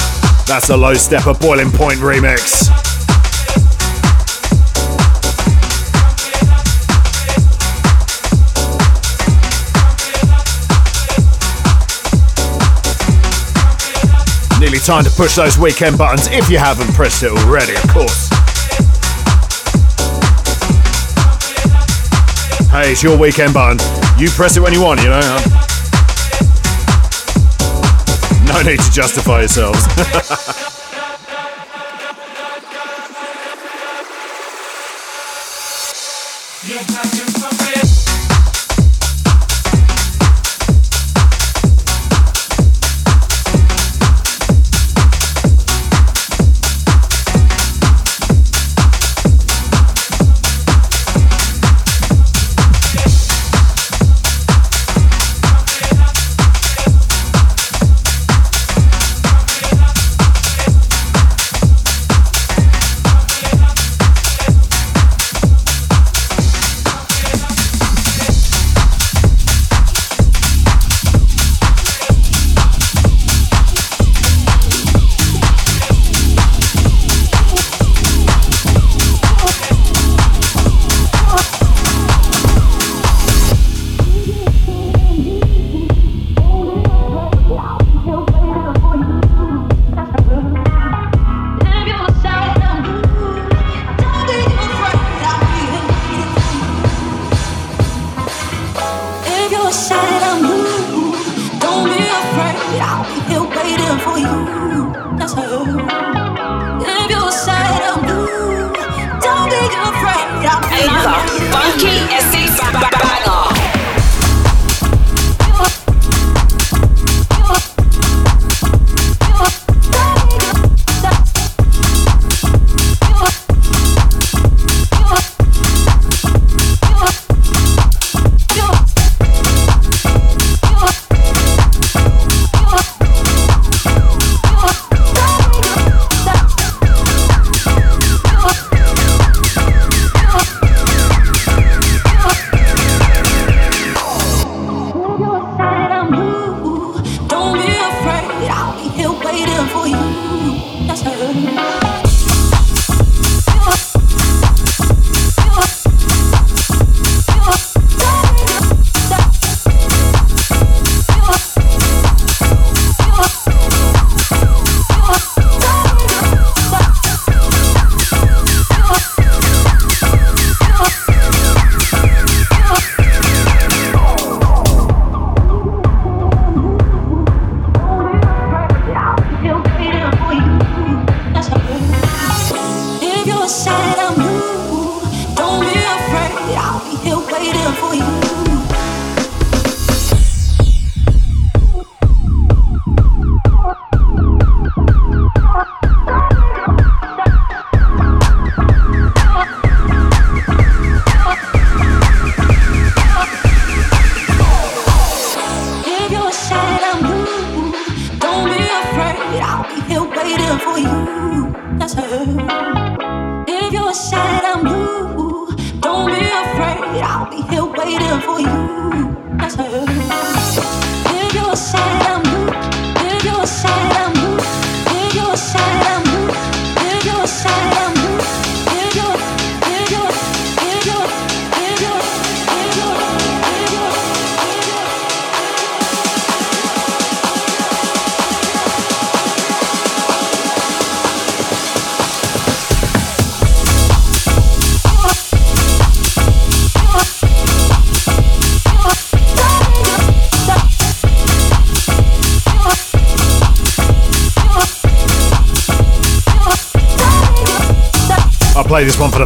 That's a Low Steppa boiling point remix. Nearly time to push those weekend buttons if you haven't pressed it already, of course. Hey, it's your weekend button. You press it when you want, you know. No need to justify yourselves.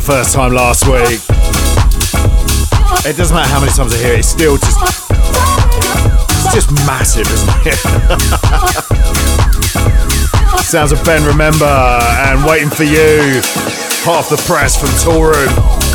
the first time last week. It doesn't matter how many times I hear it, it's still just it's just massive, isn't it? Sounds of Ben Remember and Waiting for You. Half the press from Toolroom.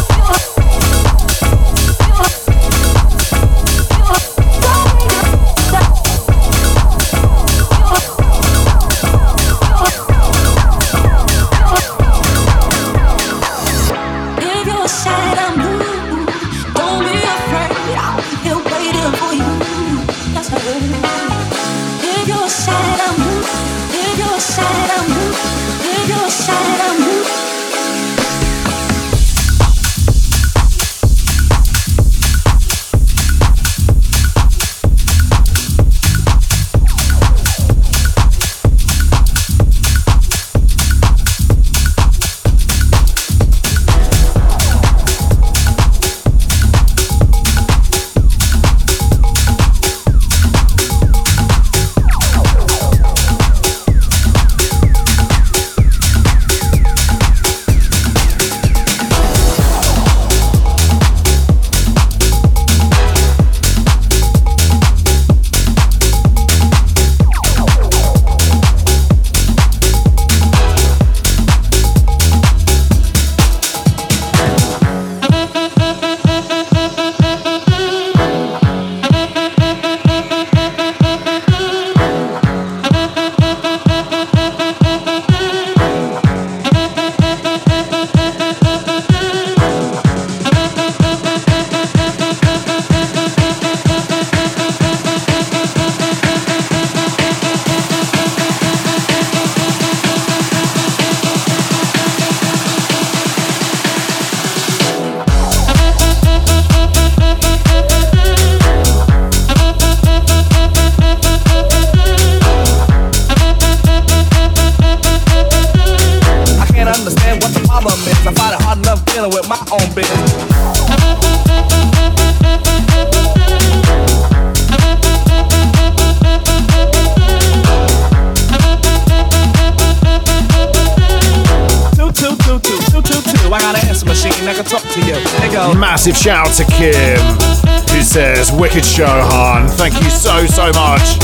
Says, Wicked show, Han. Thank you so, so much.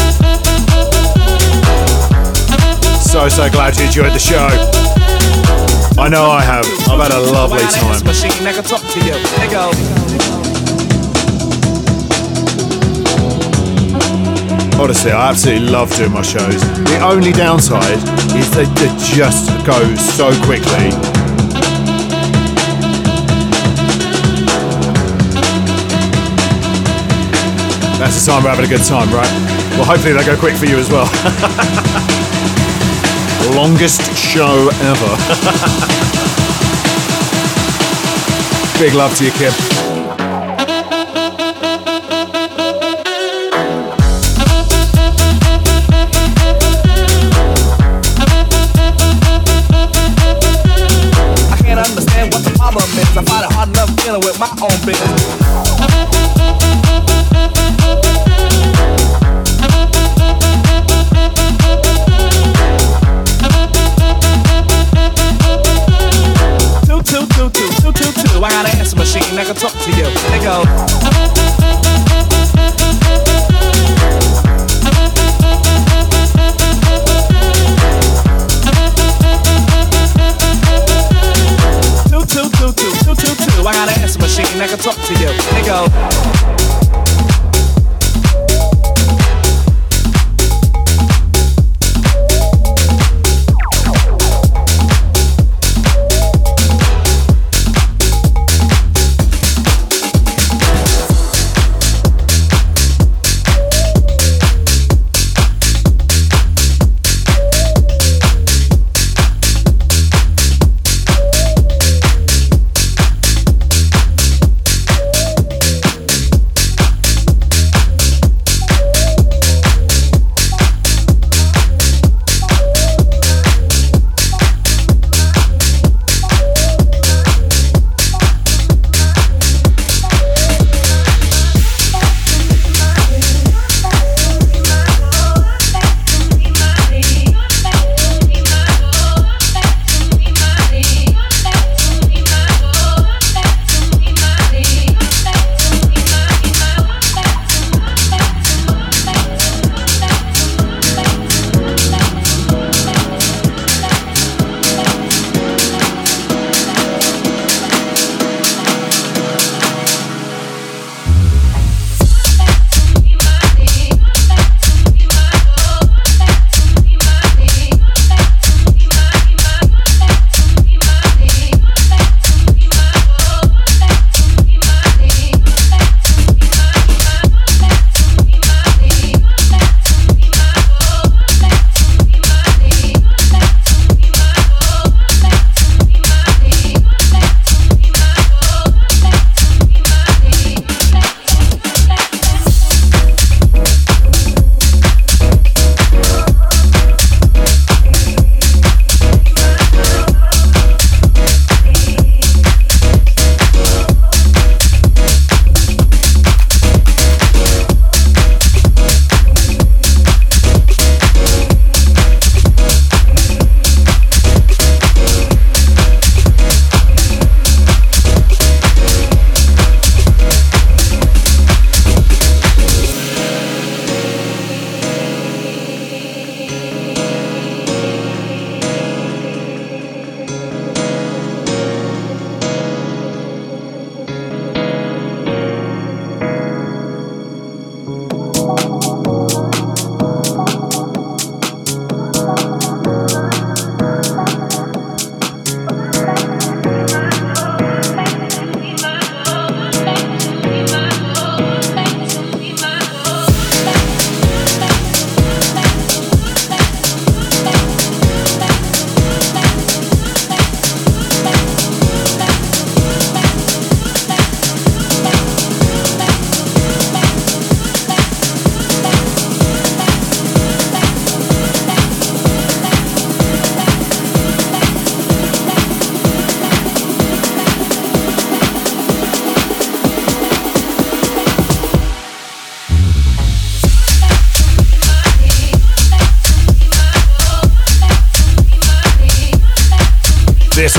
So, so glad you enjoyed the show. I know I have. I've had a lovely I got an answer time. machine that can talk to you. They go. Honestly, I absolutely love doing my shows. The only downside is they, they just go so quickly. That's the sign we're having a good time, right? Well, hopefully they go quick for you as well. Longest show ever. Big love to you, Kim.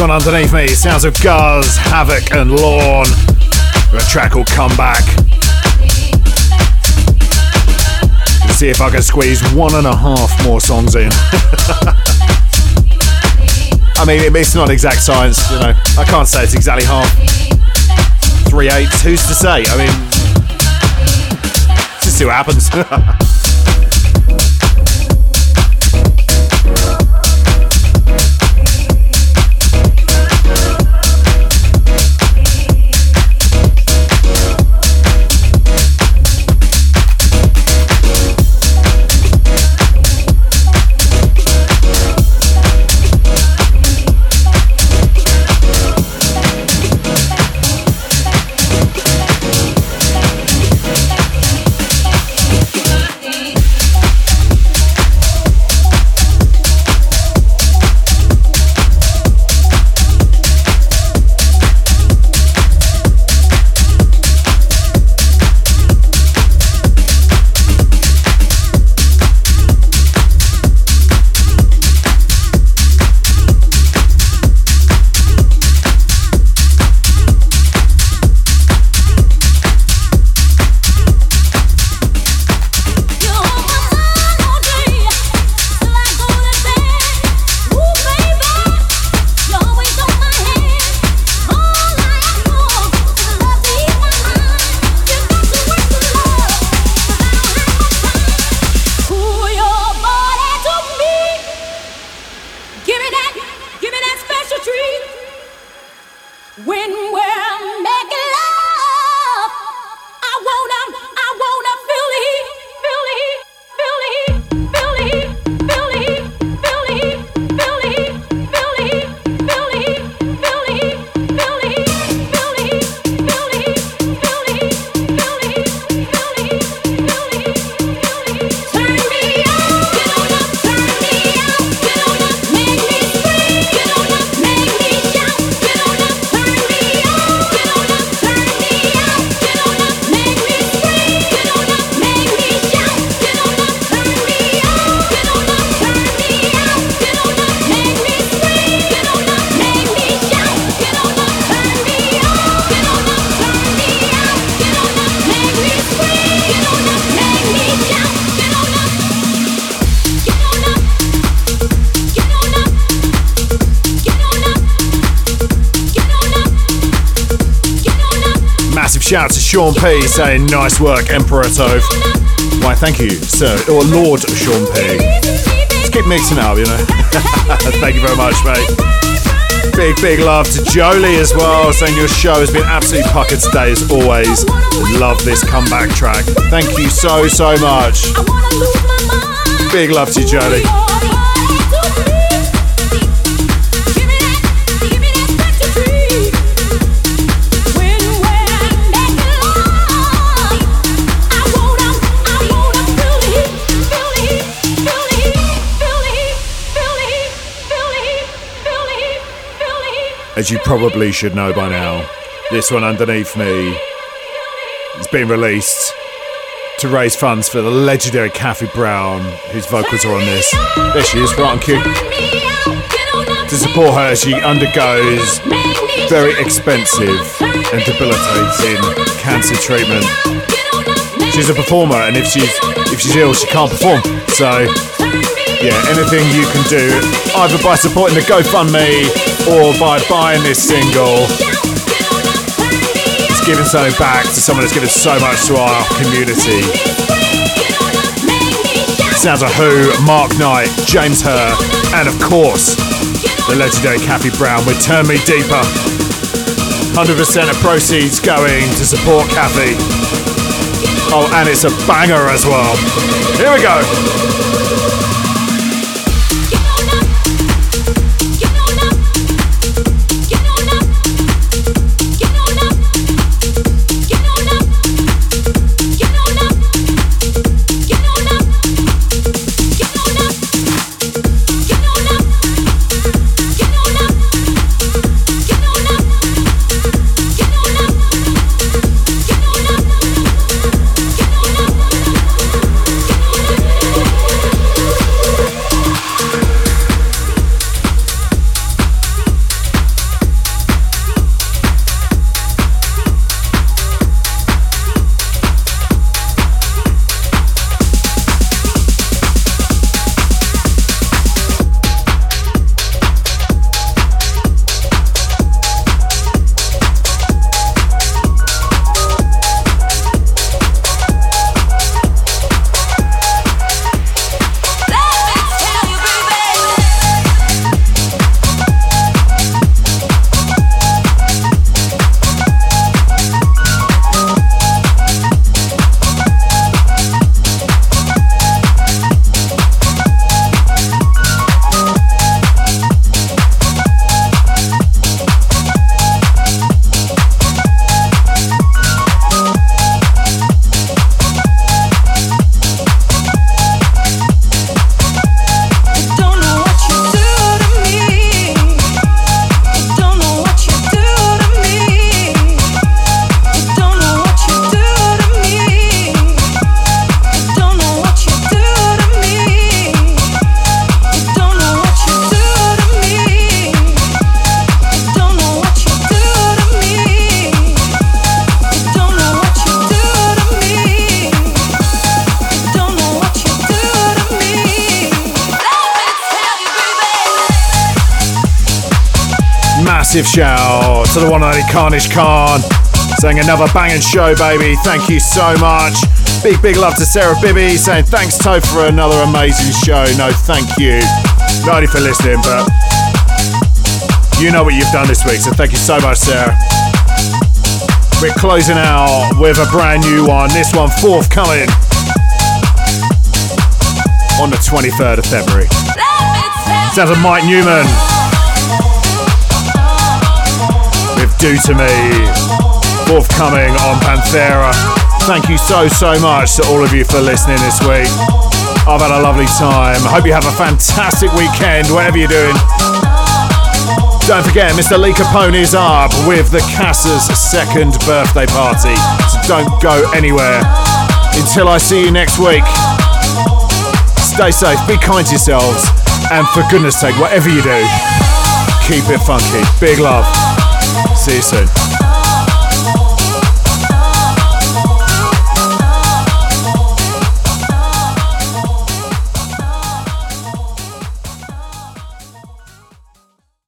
One underneath me, sounds of Guz, Havoc, and Lawn. A track will come back. Let's see if I can squeeze one and a half more songs in. I mean, it's not exact science, you know. I can't say it's exactly half. Three eighths, who's to say? I mean, just see what happens. P saying nice work, Emperor Toph. Why, thank you, sir, or Lord Sean P. Let's keep mixing up, you know. thank you very much, mate. Big, big love to Jolie as well, saying your show has been absolutely puckered today as always. Love this comeback track. Thank you so, so much. Big love to you, Jolie. As you probably should know by now, this one underneath me has been released to raise funds for the legendary Kathy Brown, whose vocals are on this. There she is, right on cue. To support her, she undergoes very expensive and debilitating cancer treatment. She's a performer, and if she's if she's ill, she can't perform. So yeah, anything you can do, either by supporting the GoFundMe or by buying this single. It's giving something back to someone that's given so much to our community. Sounds of Wh0, Mark Knight, James Hurr, and of course, the legendary Kathy Brown with Turn Me Deeper. 100% of proceeds going to support Kathy. Oh, and it's a banger as well. Here we go. Another banging show, baby. Thank you so much. Big, big love to Sarah Bibby saying thanks, Toph, for another amazing show. No, thank you. Not only for listening, but you know what you've done this week, so thank you so much, Sarah. We're closing out with a brand new one. This one forthcoming on the 23rd of February. Sounds of Mike Newman with Do To Me forthcoming on Panthera. Thank you so, so much to all of you for listening this week. I've had a lovely time. I hope you have a fantastic weekend, whatever you're doing. Don't forget, Mr. Lee Capone is up with the Cassa's second birthday party. So don't go anywhere until I see you next week. Stay safe, be kind to yourselves, and for goodness sake, whatever you do, keep it funky. Big love. See you soon.